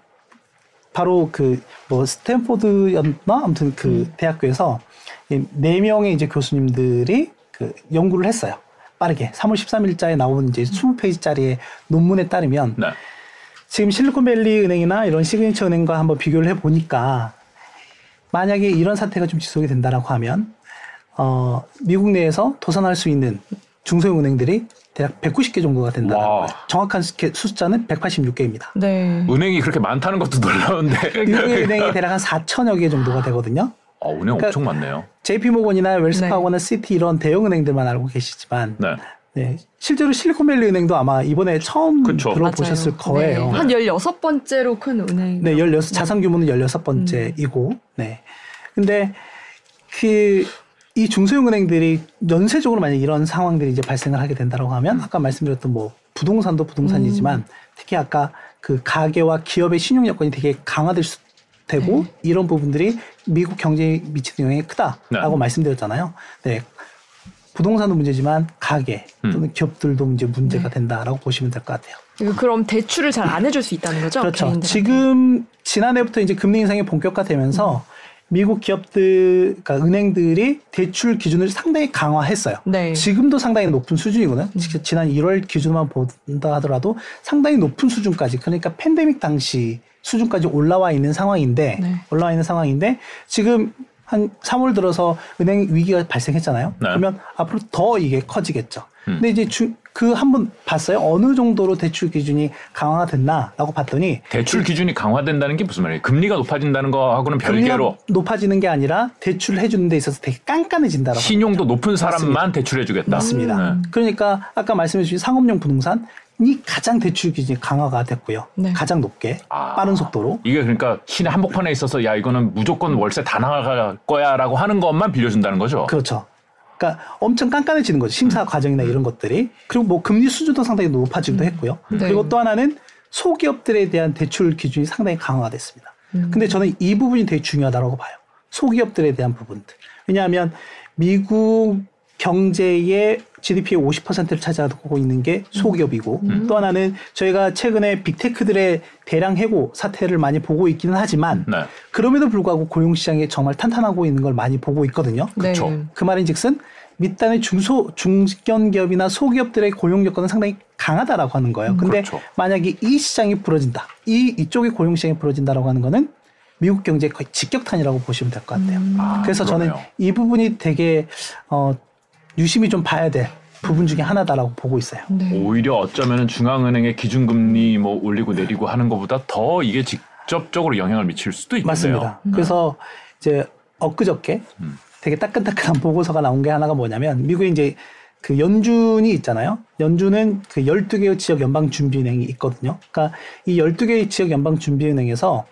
바로 그 뭐 스탠포드였나 아무튼 그 음. 대학교에서 이네 명의 이제 교수님들이 그 연구를 했어요. 빠르게 3월 13일자에 나온 이제 20페이지짜리의 논문에 따르면 네. 지금 실리콘밸리 은행이나 이런 시그니처 은행과 한번 비교를 해 보니까 만약에 이런 사태가 좀 지속이 된다라고 하면 어 미국 내에서 도산할 수 있는 중소형 은행들이 대략 190개 정도가 된다는. 거예요. 정확한 수- 숫자는 186개입니다. 네. 은행이 그렇게 많다는 것도 놀라운데. 미국의 은행이 대략 한 4천여 개 정도가 되거든요. 아, 은행 그러니까 엄청 많네요. JP 모건이나 네. 웰스파고나 시티 이런 대형 은행들만 알고 계시지만 네. 네, 실제로 실리콘밸리 은행도 아마 이번에 처음 그쵸. 들어보셨을 맞아요. 거예요. 네. 한 16번째로 큰 은행. 네, 16, 자산 규모는 16번째이고, 네. 근데 그, 이 중소형 은행들이 연쇄적으로 만약 이런 상황들이 이제 발생을 하게 된다고 하면, 아까 말씀드렸던 뭐, 부동산도 부동산이지만, 특히 아까 그 가계와 기업의 신용 여건이 되게 강화될 수, 되고, 이런 부분들이 미국 경제에 미치는 영향이 크다라고 네. 말씀드렸잖아요. 네. 부동산도 문제지만, 가계 또는 기업들도 이제 문제가 된다라고 보시면 될 것 같아요. 그럼 대출을 잘 안 해줄 수 있다는 거죠? 그렇죠. 개인들한테. 지금 지난해부터 이제 금리 인상이 본격화되면서 미국 기업들, 그러니까 은행들이 대출 기준을 상당히 강화했어요. 네. 지금도 상당히 높은 수준이거든요. 지- 지난 1월 기준만 본다 하더라도 상당히 높은 수준까지, 그러니까 팬데믹 당시 수준까지 올라와 있는 상황인데, 네. 올라와 있는 상황인데, 지금 한 3월 들어서 은행 위기가 발생했잖아요. 네. 그러면 앞으로 더 이게 커지겠죠. 음. 근데 이제 그 한 번 봤어요. 어느 정도로 대출 기준이 강화가 됐나라고 봤더니 대출 기준이 강화된다는 게 무슨 말이에요? 금리가 높아진다는 거하고는 별개로 높아지는 게 아니라 대출을 해주는 데 있어서 되게 깐깐해진다라고. 신용도 높은 사람만 대출해주겠다. 맞습니다. 네. 그러니까 아까 말씀해주신 상업용 부동산 이 가장 대출 기준이 강화가 됐고요. 네. 가장 높게 아. 빠른 속도로. 이게 그러니까 신의 한복판에 있어서 야 이거는 무조건 월세 다 나갈 거야라고 하는 것만 빌려준다는 거죠. 그렇죠. 그러니까 엄청 깐깐해지는 거죠. 심사 음. 과정이나 이런 것들이. 그리고 뭐 금리 수준도 상당히 높아지기도 했고요. 네. 그리고 또 하나는 소기업들에 대한 대출 기준이 상당히 강화가 됐습니다. 근데 저는 이 부분이 되게 중요하다고 봐요. 소기업들에 대한 부분들. 왜냐하면 미국 경제의 GDP의 50%를 차지하고 있는 게 소기업이고 또 하나는 저희가 최근에 빅테크들의 대량 해고 사태를 많이 보고 있기는 하지만 네. 그럼에도 불구하고 고용 시장이 정말 탄탄하고 있는 걸 많이 보고 있거든요. 네. 그쵸. 그 말인즉슨 밑단의 중소 중견 기업이나 소기업들의 고용 여건은 상당히 강하다라고 하는 거예요. 근데 그렇죠. 만약에 이 시장이 부러진다, 이 이쪽의 고용 시장이 부러진다라고 하는 거는 미국 경제의 거의 직격탄이라고 보시면 될 것 같아요. 아, 그래서 저는 그러네요. 이 부분이 되게 어, 유심히 좀 봐야 될 부분 중에 하나다라고 보고 있어요. 네. 오히려 어쩌면 중앙은행의 기준금리 뭐 올리고 내리고 하는 것보다 더 이게 직접적으로 영향을 미칠 수도 있겠네요. 맞습니다. 그래서 이제 엊그저께 음. 되게 따끈따끈한 보고서가 나온 게 하나가 뭐냐면 미국에 이제 그 연준이 있잖아요. 연준은 그 12개의 지역 연방 준비은행이 있거든요. 그러니까 이 12개의 지역 연방 준비은행에서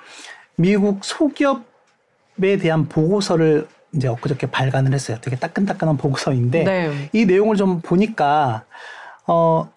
미국 소기업에 대한 보고서를 이제 엊그저께 발간을 했어요. 되게 따끈따끈한 보고서인데 네. 이 내용을 좀 보니까 어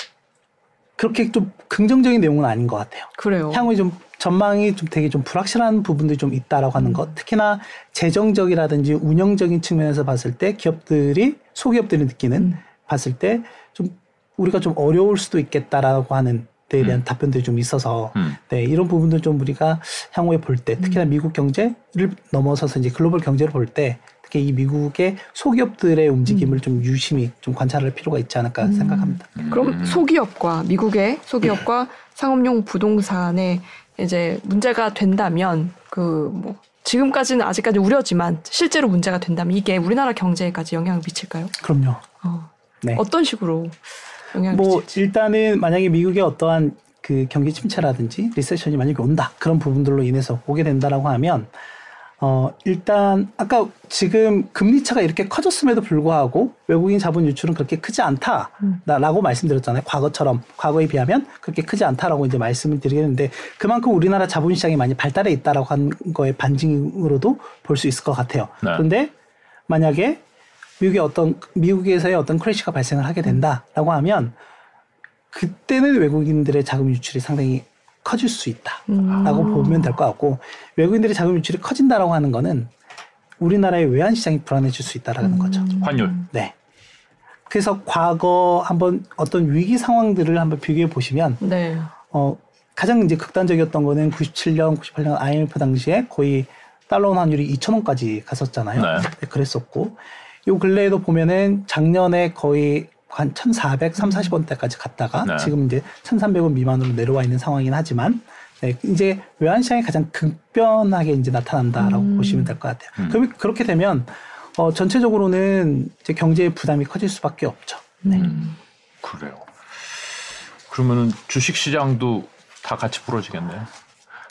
그렇게 좀 긍정적인 내용은 아닌 것 같아요. 그래요. 향후에 좀 전망이 좀 되게 좀 불확실한 부분들이 좀 있다라고 하는 것. 특히나 재정적이라든지 운영적인 측면에서 봤을 때 기업들이 소기업들이 느끼는 음. 봤을 때 좀 우리가 좀 어려울 수도 있겠다라고 하는 데 에 대한 음. 답변들이 좀 있어서 음. 네, 이런 부분들 좀 우리가 향후에 볼 때 특히나 음. 미국 경제를 넘어서서 이제 글로벌 경제를 볼 때 특히 이 미국의 소기업들의 움직임을 좀 유심히 좀 관찰할 필요가 있지 않을까 음. 생각합니다. 그럼 음. 소기업과 미국의 소기업과 상업용 부동산의 이제 문제가 된다면 그뭐 지금까지는 아직까지 우려지만 실제로 문제가 된다면 이게 우리나라 경제에까지 영향을 미칠까요? 그럼요. 어, 네. 어떤 식으로 뭐 미칠지? 일단은 만약에 미국의 어떠한 그 경기 침체라든지 리세션이 만약에 온다 그런 부분들로 인해서 오게 된다라고 하면 어 일단 아까 지금 금리 차가 이렇게 커졌음에도 불구하고 외국인 자본 유출은 그렇게 크지 음. 않다라고 말씀드렸잖아요. 과거처럼 과거에 비하면 그렇게 크지 않다라고 이제 말씀을 드리겠는데 그만큼 우리나라 자본 시장이 많이 발달해 있다라고 한 거의 반증으로도 볼 수 있을 것 같아요. 네. 그런데 만약에 미국의 어떤 미국에서의 어떤 crash가 발생을 하게 된다라고 하면 그때는 외국인들의 자금 유출이 상당히 커질 수 있다라고 음. 보면 될 것 같고 외국인들의 자금 유출이 커진다라고 하는 거는 우리나라의 외환 시장이 불안해질 수 있다라는 거죠. 환율. 네. 그래서 과거 한번 어떤 위기 상황들을 한번 비교해 보시면 네. 어 가장 이제 극단적이었던 거는 97년, 98년 IMF 당시에 거의 달러 원 환율이 2,000원까지 갔었잖아요. 네. 네, 그랬었고 요 근래에도 보면은 작년에 거의 한 1,400, 3, 40원대까지 갔다가 네. 지금 이제 1,300원 미만으로 내려와 있는 상황이긴 하지만 네, 이제 외환 시장이 가장 급변하게 이제 나타난다라고 음. 보시면 될 것 같아요. 음. 그럼 그렇게 되면 어 전체적으로는 이제 경제의 부담이 커질 수밖에 없죠. 네. 음, 그래요. 그러면은 주식 시장도 다 같이 부러지겠네요.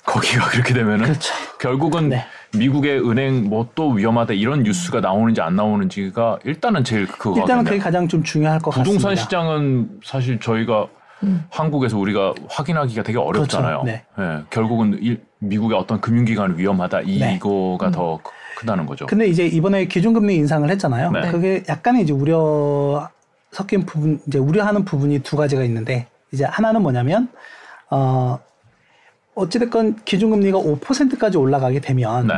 거기가 그렇게 되면은 그렇죠. 결국은 네. 미국의 은행 뭐 또 위험하다 이런 뉴스가 나오는지 안 나오는지가 일단은 제일 그거 일단은 그게 가장 좀 중요할 것 부동산 같습니다. 시장은 사실 저희가 음. 한국에서 우리가 확인하기가 되게 어렵잖아요. 그렇죠. 네. 예, 결국은 이- 미국의 어떤 금융기관 위험하다 네. 이거가 더 크- 크다는 거죠. 근데 이제 이번에 기준금리 인상을 했잖아요. 네. 그게 약간의 이제 우려 섞인 부분, 이제 우려하는 부분이 두 가지가 있는데 이제 하나는 뭐냐면 어 어찌됐건 기준금리가 5%까지 올라가게 되면 네.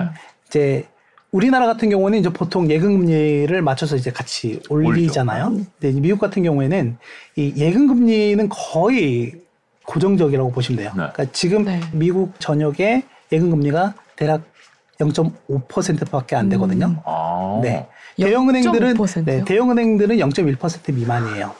이제 우리나라 같은 경우는 이제 보통 예금금리를 맞춰서 이제 같이 올리잖아요. 근데 이제 미국 같은 경우에는 이 예금금리는 거의 고정적이라고 보시면 돼요. 네. 그러니까 지금 네. 미국 전역의 예금금리가 대략 0.5%밖에 안 되거든요. 음. 아, 네. 대형은행들은 0.5%요? 네, 대형은행들은 0.1% 미만이에요.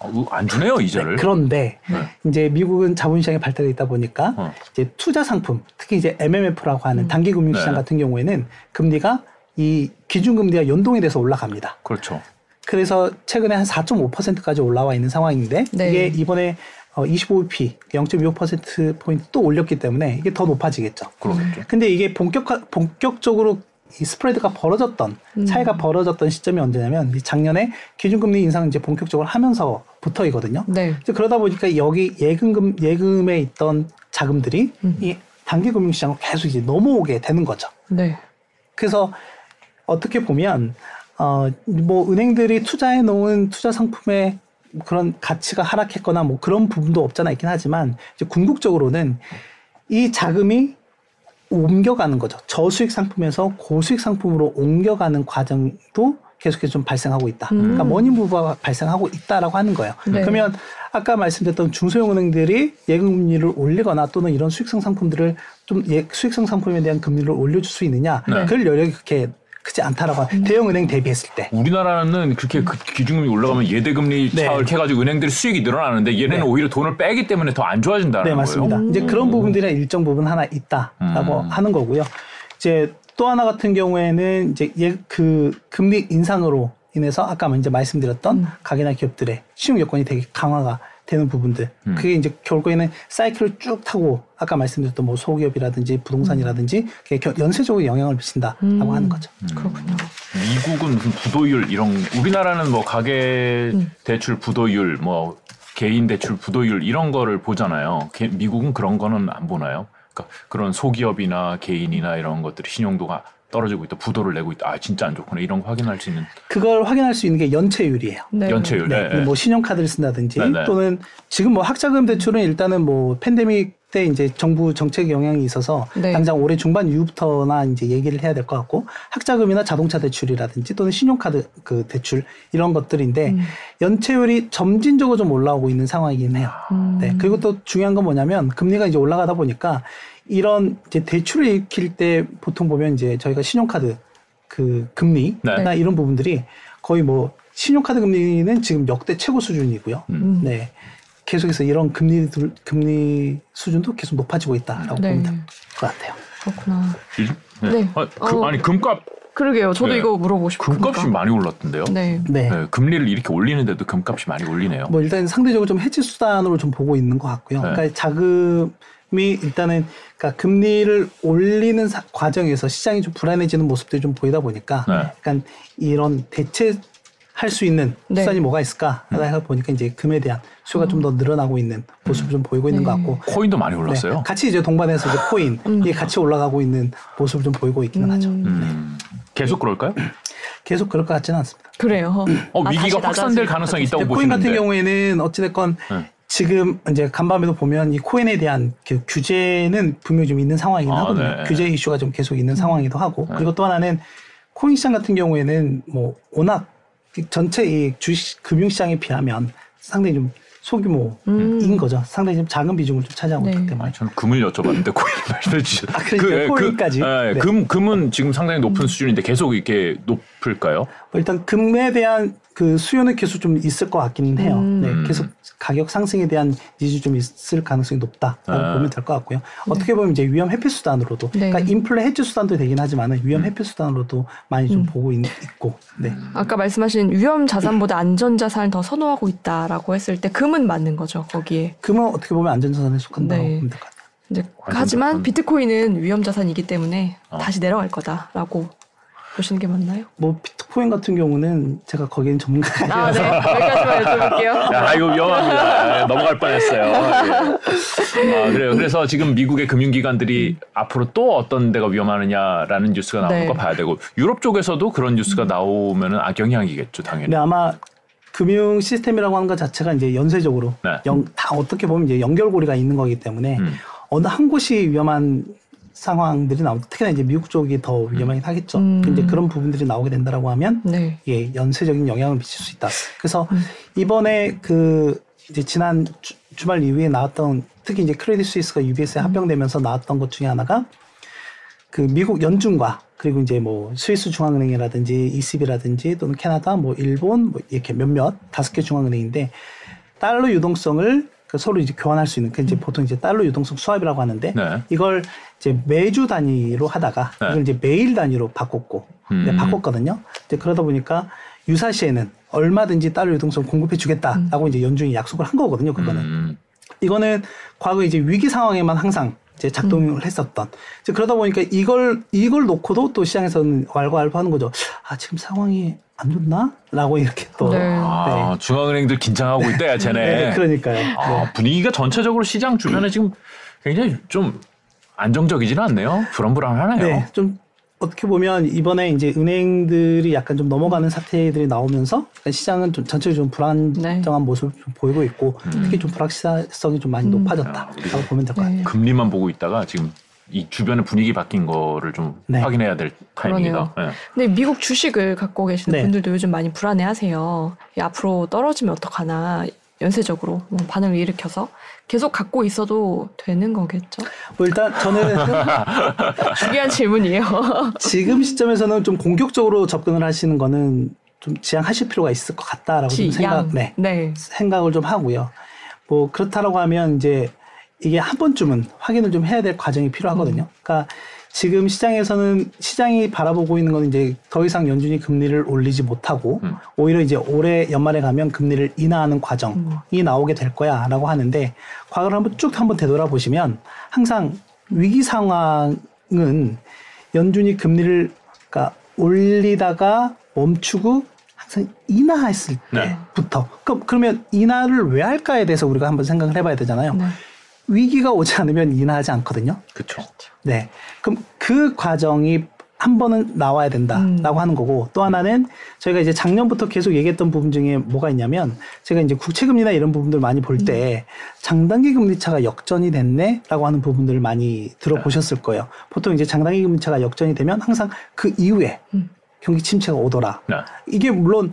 어, 안 주네요 이자를. 그런데 네. 이제 미국은 자본시장이 발달해 있다 보니까 어. 이제 투자 상품, 특히 이제 MMF라고 하는 음. 단기 금융 시장 네. 같은 경우에는 금리가 이 기준금리와 연동이 돼서 올라갑니다. 그렇죠. 그래서 최근에 한 4.5%까지 올라와 있는 상황인데 네. 이게 이번에 어, 25p 0.25% 포인트 또 올렸기 때문에 이게 더 높아지겠죠. 그렇겠죠. 근데 이게 본격 본격적으로 이 스프레드가 벌어졌던 음. 차이가 벌어졌던 시점이 언제냐면 이 작년에 기준금리 인상 이제 본격적으로 하면서 부터이거든요. 네. 이제 그러다 보니까 여기 예금금 예금에 있던 자금들이 음. 이 단기 금융시장으로 계속 이제 넘어오게 되는 거죠. 네. 그래서 어떻게 보면 어뭐 은행들이 투자해 놓은 투자 상품의 그런 가치가 하락했거나 뭐 그런 부분도 없잖아 있긴 하지만 이제 궁극적으로는 이 자금이 옮겨가는 거죠. 저수익 상품에서 고수익 상품으로 옮겨가는 과정도 계속해서 좀 발생하고 있다. 음. 그러니까 머니 무브가 발생하고 있다라고 하는 거예요. 네. 그러면 아까 말씀드렸던 중소형 은행들이 예금금리를 올리거나 또는 이런 수익성 상품들을 좀 예, 수익성 상품에 대한 금리를 올려줄 수 있느냐? 네. 그럴 여력이 그렇게 크지 않다라고 하는 대형 은행 대비했을 때. 우리나라는 그렇게 그 기준금리 올라가면 예대금리 네. 차을 해가지고 은행들이 수익이 늘어나는데 얘네는 네. 오히려 돈을 빼기 때문에 더 안 좋아진다는 네, 거예요. 맞습니다. 음. 이제 그런 부분들이 일정 부분 하나 있다라고 음. 하는 거고요. 이제 또 하나 같은 경우에는 이제 예, 그 금리 인상으로 인해서 아까 이제 말씀드렸던 음. 가게나 기업들의 신용 여건이 되게 강화가 되는 부분들. 음. 그게 이제 결국에는 사이클을 쭉 타고 아까 말씀드렸던 뭐 소기업이라든지 부동산이라든지 그게 겨- 연쇄적으로 영향을 미친다라고 음. 하는 거죠. 그렇군요. 미국은 무슨 부도율 이런 우리나라는 뭐 가계 음. 대출 부도율 뭐 개인 대출 부도율 이런 거를 보잖아요. 개- 미국은 그런 거는 안 보나요? 그러니까 그런 소기업이나 개인이나 이런 것들이 신용도가 떨어지고 있다, 부도를 내고 있다. 아 진짜 안 좋구나 이런 거 확인할 수 있는 그걸 확인할 수 있는 게 연체율이에요. 네. 연체율. 네, 네, 네. 뭐 신용카드를 쓴다든지 네, 네. 또는 지금 뭐 학자금 대출은 일단은 뭐 팬데믹 때 이제 정부 정책 영향이 있어서 네. 당장 올해 중반 이후부터나 이제 얘기를 해야 될 것 같고 학자금이나 자동차 대출이라든지 또는 신용카드 그 대출 이런 것들인데 음. 연체율이 점진적으로 좀 올라오고 있는 상황이긴 해요. 음. 네. 그리고 또 중요한 건 뭐냐면 금리가 이제 올라가다 보니까 이런 이제 대출을 일으킬 때 보통 보면 이제 저희가 신용카드 그 금리나 네. 이런 부분들이 거의 뭐 신용카드 금리는 지금 역대 최고 수준이고요. 음. 음. 네. 계속해서 이런 금리 금리 수준도 계속 높아지고 있다라고 네. 보면 될 것 같아요. 그렇구나. 일- 네. 네. 아, 금, 어. 아니 금값 그러게요. 저도 네. 이거 물어보고 싶어요. 금값이 많이 올랐던데요. 네. 네. 네, 금리를 이렇게 올리는데도 금값이 많이 올리네요. 뭐 일단 상대적으로 좀 해지 수단으로 좀 보고 있는 것 같고요. 네. 그러니까 자금 이 일단은 그러니까 금리를 올리는 사- 과정에서 시장이 좀 불안해지는 모습들이 좀 보이다 보니까 네. 약간 이런 대체 할 수 있는 네. 수단이 뭐가 있을까 하다 보니까 이제 금에 대한 수요가 좀더 늘어나고 있는 모습을 좀 보이고 있는 것 네. 같고 코인도 많이 네, 올랐어요. 같이 이제 동반해서 이제 코인 음. 같이 올라가고 있는 모습을 좀 보이고 있기는 하죠. 음, 음, 계속 그럴까요? 계속 그럴 것 같지는 않습니다. 그래요. 어, 아, 위기가 확산될 가능성이 것 있다고 이제 코인 같은 보시는데. 경우에는 어찌됐건 네. 지금 이제 간밤에도 보면 이 코인에 대한 그 규제는 분명히 좀 있는 상황이긴 아, 하거든요. 네. 규제 이슈가 좀 계속 있는 상황이기도 하고 네. 그리고 또 하나는 코인 시장 같은 경우에는 뭐 워낙 이 전체 이 주식 금융시장에 비하면 상당히 좀 소규모인 음. 거죠. 상당히 좀 작은 비중을 좀 차지하고 네. 있기 때문에. 아니, 저는 금을 여쭤봤는데 코인 말씀해 주셨. 아, 그러니까요. 예, 코인까지. 예, 네. 금 금은 지금 상당히 높은 수준인데 계속 이렇게 높을까요? 뭐 일단 금에 대한 그 수요는 계속 좀 있을 것 같기는 해요. 음. 네, 계속 가격 상승에 대한 니즈 좀 있을 가능성이 높다라고 아. 보면 될 것 같고요. 어떻게 보면 이제 위험 회피 수단으로도, 네. 그러니까 인플레 헤지 수단도 되긴 하지만 음. 위험 회피 수단으로도 많이 좀 음. 보고 있, 고 네. 아까 말씀하신 위험 자산보다 안전 자산을 더 선호하고 있다라고 했을 때 금은 맞는 거죠. 거기에. 금은 어떻게 보면 안전 자산에 속한다고 네. 보면 될 것 같아요. 이제 하지만. 비트코인은 위험 자산이기 때문에 어. 다시 내려갈 거다라고 보시는 게 맞나요? 뭐 비트코인 같은 경우는 제가 거기는 전문가가 아, 네. 여기까지만 여쭤볼게요. 야, 이거 위험합니다. 예, 넘어갈 뻔했어요. 예. 아, 그래요. 그래서 지금 미국의 금융기관들이 앞으로 또 어떤 데가 위험하느냐라는 뉴스가 나오는 네. 거 봐야 되고 유럽 쪽에서도 그런 뉴스가 나오면은 악영향이겠죠, 당연히. 근데 아마 금융 시스템이라고 하는 것 자체가 이제 연쇄적으로 네. 연, 다 어떻게 보면 이제 연결고리가 있는 거기 때문에 음. 어느 한 곳이 위험한 상황들이 나오고 특히나 이제 미국 쪽이 더 위험하긴 하겠죠. 음. 근데 그런 부분들이 나오게 된다라고 하면 네. 예, 연쇄적인 영향을 미칠 수 있다. 그래서 음. 이번에 그 이제 지난 주, 주말 이후에 나왔던 특히 이제 크레딧 스위스가 UBS에 합병되면서 나왔던 것 중에 하나가 그 미국 연준과 그리고 이제 뭐 스위스 중앙은행이라든지 ECB라든지 또는 캐나다 뭐 일본 뭐 이렇게 몇몇 다섯 개 중앙은행인데 달러 유동성을 그 서로 이제 교환할 수 있는 그 이제 보통 이제 달러 유동성 수합이라고 하는데 네. 이걸 이제 매주 단위로 하다가 네. 이걸 이제 매일 단위로 바꿨고 네, 음. 바꿨거든요. 이제 그러다 보니까 유사시에는 얼마든지 달러 유동성 공급해 주겠다라고 이제 연준이 약속을 한 거거든요. 그거는 음. 이거는 과거 이제 위기 상황에만 항상 이제 작동을 했었던. 이제 그러다 보니까 이걸 이걸 놓고도 또 시장에서는 왈가왈부하는 거죠. 아 지금 상황이 안 좋나?라고 이렇게 또. 네. 아, 중앙은행들 긴장하고 있다, 야, 쟤네. 네, 그러니까요. 아, 네. 분위기가 전체적으로 시장 주변에 지금 굉장히 좀 안정적이지는 않네요. 불안불안하네요. 네, 좀 어떻게 보면 이번에 이제 은행들이 약간 좀 넘어가는 사태들이 나오면서 시장은 좀 전체적으로 좀 불안정한 네. 모습을 좀 보이고 있고 특히 좀 불확실성이 좀 많이 음. 높아졌다라고 보면 될것 같아요. 네. 금리만 보고 있다가 지금 이 주변의 분위기 바뀐 거를 좀 네. 확인해야 될 타이밍이다. 네. 근데 미국 주식을 갖고 계시는 네. 분들도 요즘 많이 불안해하세요. 이 앞으로 떨어지면 어떡하나 연쇄적으로 뭐 반응을 일으켜서 계속 갖고 있어도 되는 거겠죠? 뭐 일단 저는 중요한 질문이에요. 지금 시점에서는 좀 공격적으로 접근을 하시는 거는 좀 지양하실 필요가 있을 것 같다라고 좀 생각. 네, 네. 생각을 좀 하고요. 뭐 그렇다라고 하면 이제 이게 한 번쯤은 확인을 좀 해야 될 과정이 필요하거든요. 그러니까 지금 시장에서는 시장이 바라보고 있는 건 이제 더 이상 연준이 금리를 올리지 못하고 음. 오히려 이제 올해 연말에 가면 금리를 인하하는 과정이 나오게 될 거야라고 하는데 과거를 한번 쭉 한번 되돌아보시면 항상 위기 상황은 연준이 금리를 그러니까 올리다가 멈추고 항상 인하했을 네. 때부터 그럼 그러면 인하를 왜 할까에 대해서 우리가 한번 생각을 해봐야 되잖아요. 네. 위기가 오지 않으면 인하하지 않거든요. 그렇죠. 네. 그럼 그 과정이 한 번은 나와야 된다라고 음. 하는 거고 또 하나는 저희가 이제 작년부터 계속 얘기했던 부분 중에 뭐가 있냐면 제가 이제 국채금리나 이런 부분들 많이 볼 때 장단기 금리 차가 역전이 됐네라고 하는 부분들을 많이 들어보셨을 거예요. 보통 이제 장단기 금리 차가 역전이 되면 항상 그 이후에 음. 경기 침체가 오더라. 네. 이게 물론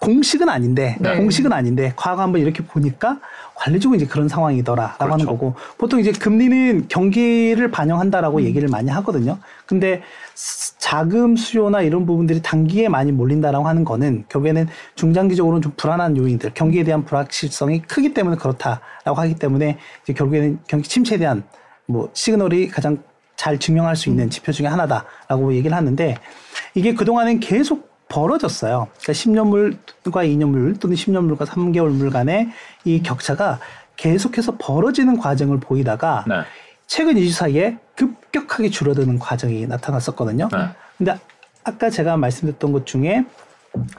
공식은 아닌데 네. 공식은 아닌데 과거 한번 이렇게 보니까 관리적으로 이제 그런 상황이더라라고 하는 그렇죠. 거고 보통 이제 금리는 경기를 반영한다라고 얘기를 많이 하거든요. 근데 스- 자금 수요나 이런 부분들이 단기에 많이 몰린다라고 하는 거는 결국에는 중장기적으로는 좀 불안한 요인들, 경기에 대한 불확실성이 크기 때문에 그렇다라고 하기 때문에 이제 결국에는 경기 침체에 대한 뭐 시그널이 가장 잘 증명할 수 있는 지표 중에 하나다라고 얘기를 하는데 이게 그동안은 계속 벌어졌어요. 그러니까 10년물과 2년물 또는 10년물과 3개월물 간의 이 격차가 계속해서 벌어지는 과정을 보이다가 네. 최근 2주 사이에 급격하게 줄어드는 과정이 나타났었거든요. 네. 근데 아까 제가 말씀드렸던 것 중에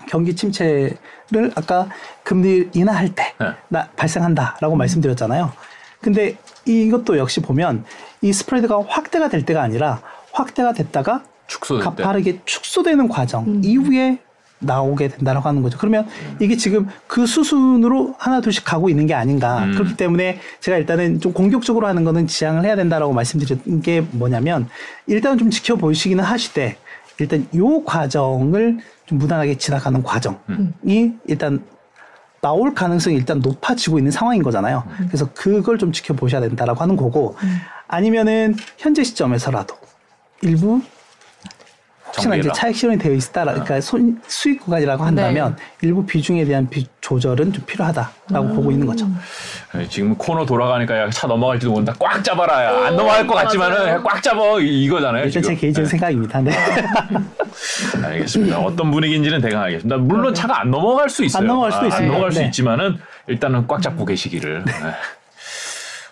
경기 침체를 아까 금리 인하할 때 네. 나 발생한다라고 말씀드렸잖아요. 근데 이것도 역시 보면 이 스프레드가 확대가 될 때가 아니라 확대가 됐다가 축소될 때. 가파르게 축소되는 과정 이후에 나오게 된다라고 하는 거죠. 그러면 이게 지금 그 수순으로 하나 둘씩 가고 있는 게 아닌가. 음. 그렇기 때문에 제가 일단은 좀 공격적으로 하는 거는 지양을 해야 된다라고 말씀드린 게 뭐냐면 일단 은 좀 지켜보시기는 하시되 일단 요 과정을 좀 무난하게 지나가는 과정이 일단 나올 가능성이 일단 높아지고 있는 상황인 거잖아요. 그래서 그걸 좀 지켜보셔야 된다라고 하는 거고 아니면은 현재 시점에서라도 일부 혹시나 이제. 차익 실현이 되어 있다, 그러니까 손, 수익 구간이라고 한다면 일부 비중에 대한 비, 조절은 좀 필요하다라고 보고 있는 거죠. 네, 지금 코너 돌아가니까 야, 차 넘어갈지도 모른다. 꽉 잡아라. 야. 안 넘어갈 것 같지만은 꽉 잡아 이- 이거잖아요. 일단 제. 개인적인 네. 생각입니다. 네. 알겠습니다. 어떤 분위기인지는 대강 알겠습니다. 물론 차가 안 넘어갈 수 있어요. 안 넘어갈 수도 아, 있습니다. 안 넘어갈 수 네. 있지만은 일단은 꽉 잡고 계시기를. 네.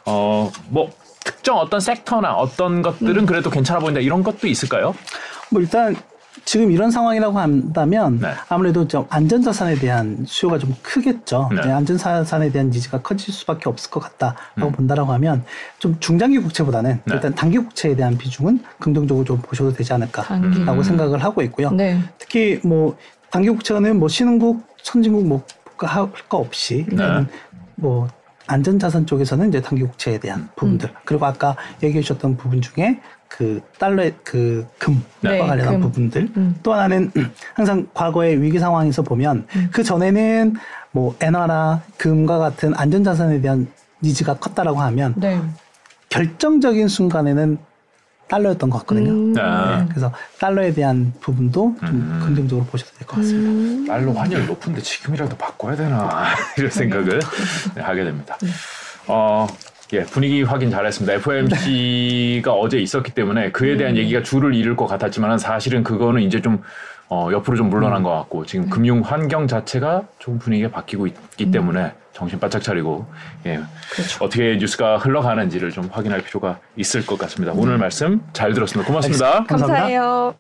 어, 뭐 특정 어떤 섹터나 어떤 음. 것들은 그래도 괜찮아 보인다 이런 것도 있을까요? 뭐 일단 지금 이런 상황이라고 한다면 네. 아무래도 좀 안전자산에 대한 수요가 좀 크겠죠. 네. 네, 안전자산에 대한 니즈가 커질 수밖에 없을 것 같다라고 음. 본다라고 하면 좀 중장기 국채보다는 네. 일단 단기 국채에 대한 비중은 긍정적으로 좀 보셔도 되지. 않을까라고 음. 생각을 하고 있고요. 네. 특히 뭐 단기 국채는 뭐 신흥국, 선진국 뭐 할 거 없이 네. 뭐 안전자산 쪽에서는 이제 단기 국채에 대한 음. 부분들 그리고 아까 얘기해 주셨던 부분 중에 그 달러의 그 금과 네, 관련한 금. 부분들 음. 또 하나는 항상 과거의 위기 상황에서 보면 음. 그 전에는 뭐 엔화나 금과 같은 안전자산에 대한 니즈가 컸다라고 하면 네. 결정적인 순간에는 달러였던 것 같거든요. 음. 아. 네, 그래서 달러에 대한 부분도 좀 음. 긍정적으로 보셔도 될 것 같습니다. 음. 달러 환율 높은데 지금이라도 바꿔야 되나 이런 생각을 네, 하게 됩니다. 어, 예, 분위기 확인 잘했습니다. FOMC가 어제 있었기 때문에 그에 대한 얘기가 줄을 이룰 것 같았지만 사실은 그거는 이제 좀 어, 옆으로 좀 물러난 것 같고 지금 금융 환경 자체가 조금 분위기가 바뀌고 있기 때문에 정신 바짝 차리고 예, 그렇죠. 어떻게 뉴스가 흘러가는지를 좀 확인할 필요가 있을 것 같습니다. 오늘 말씀 잘 들었습니다. 고맙습니다. 감사합니다. 감사해요.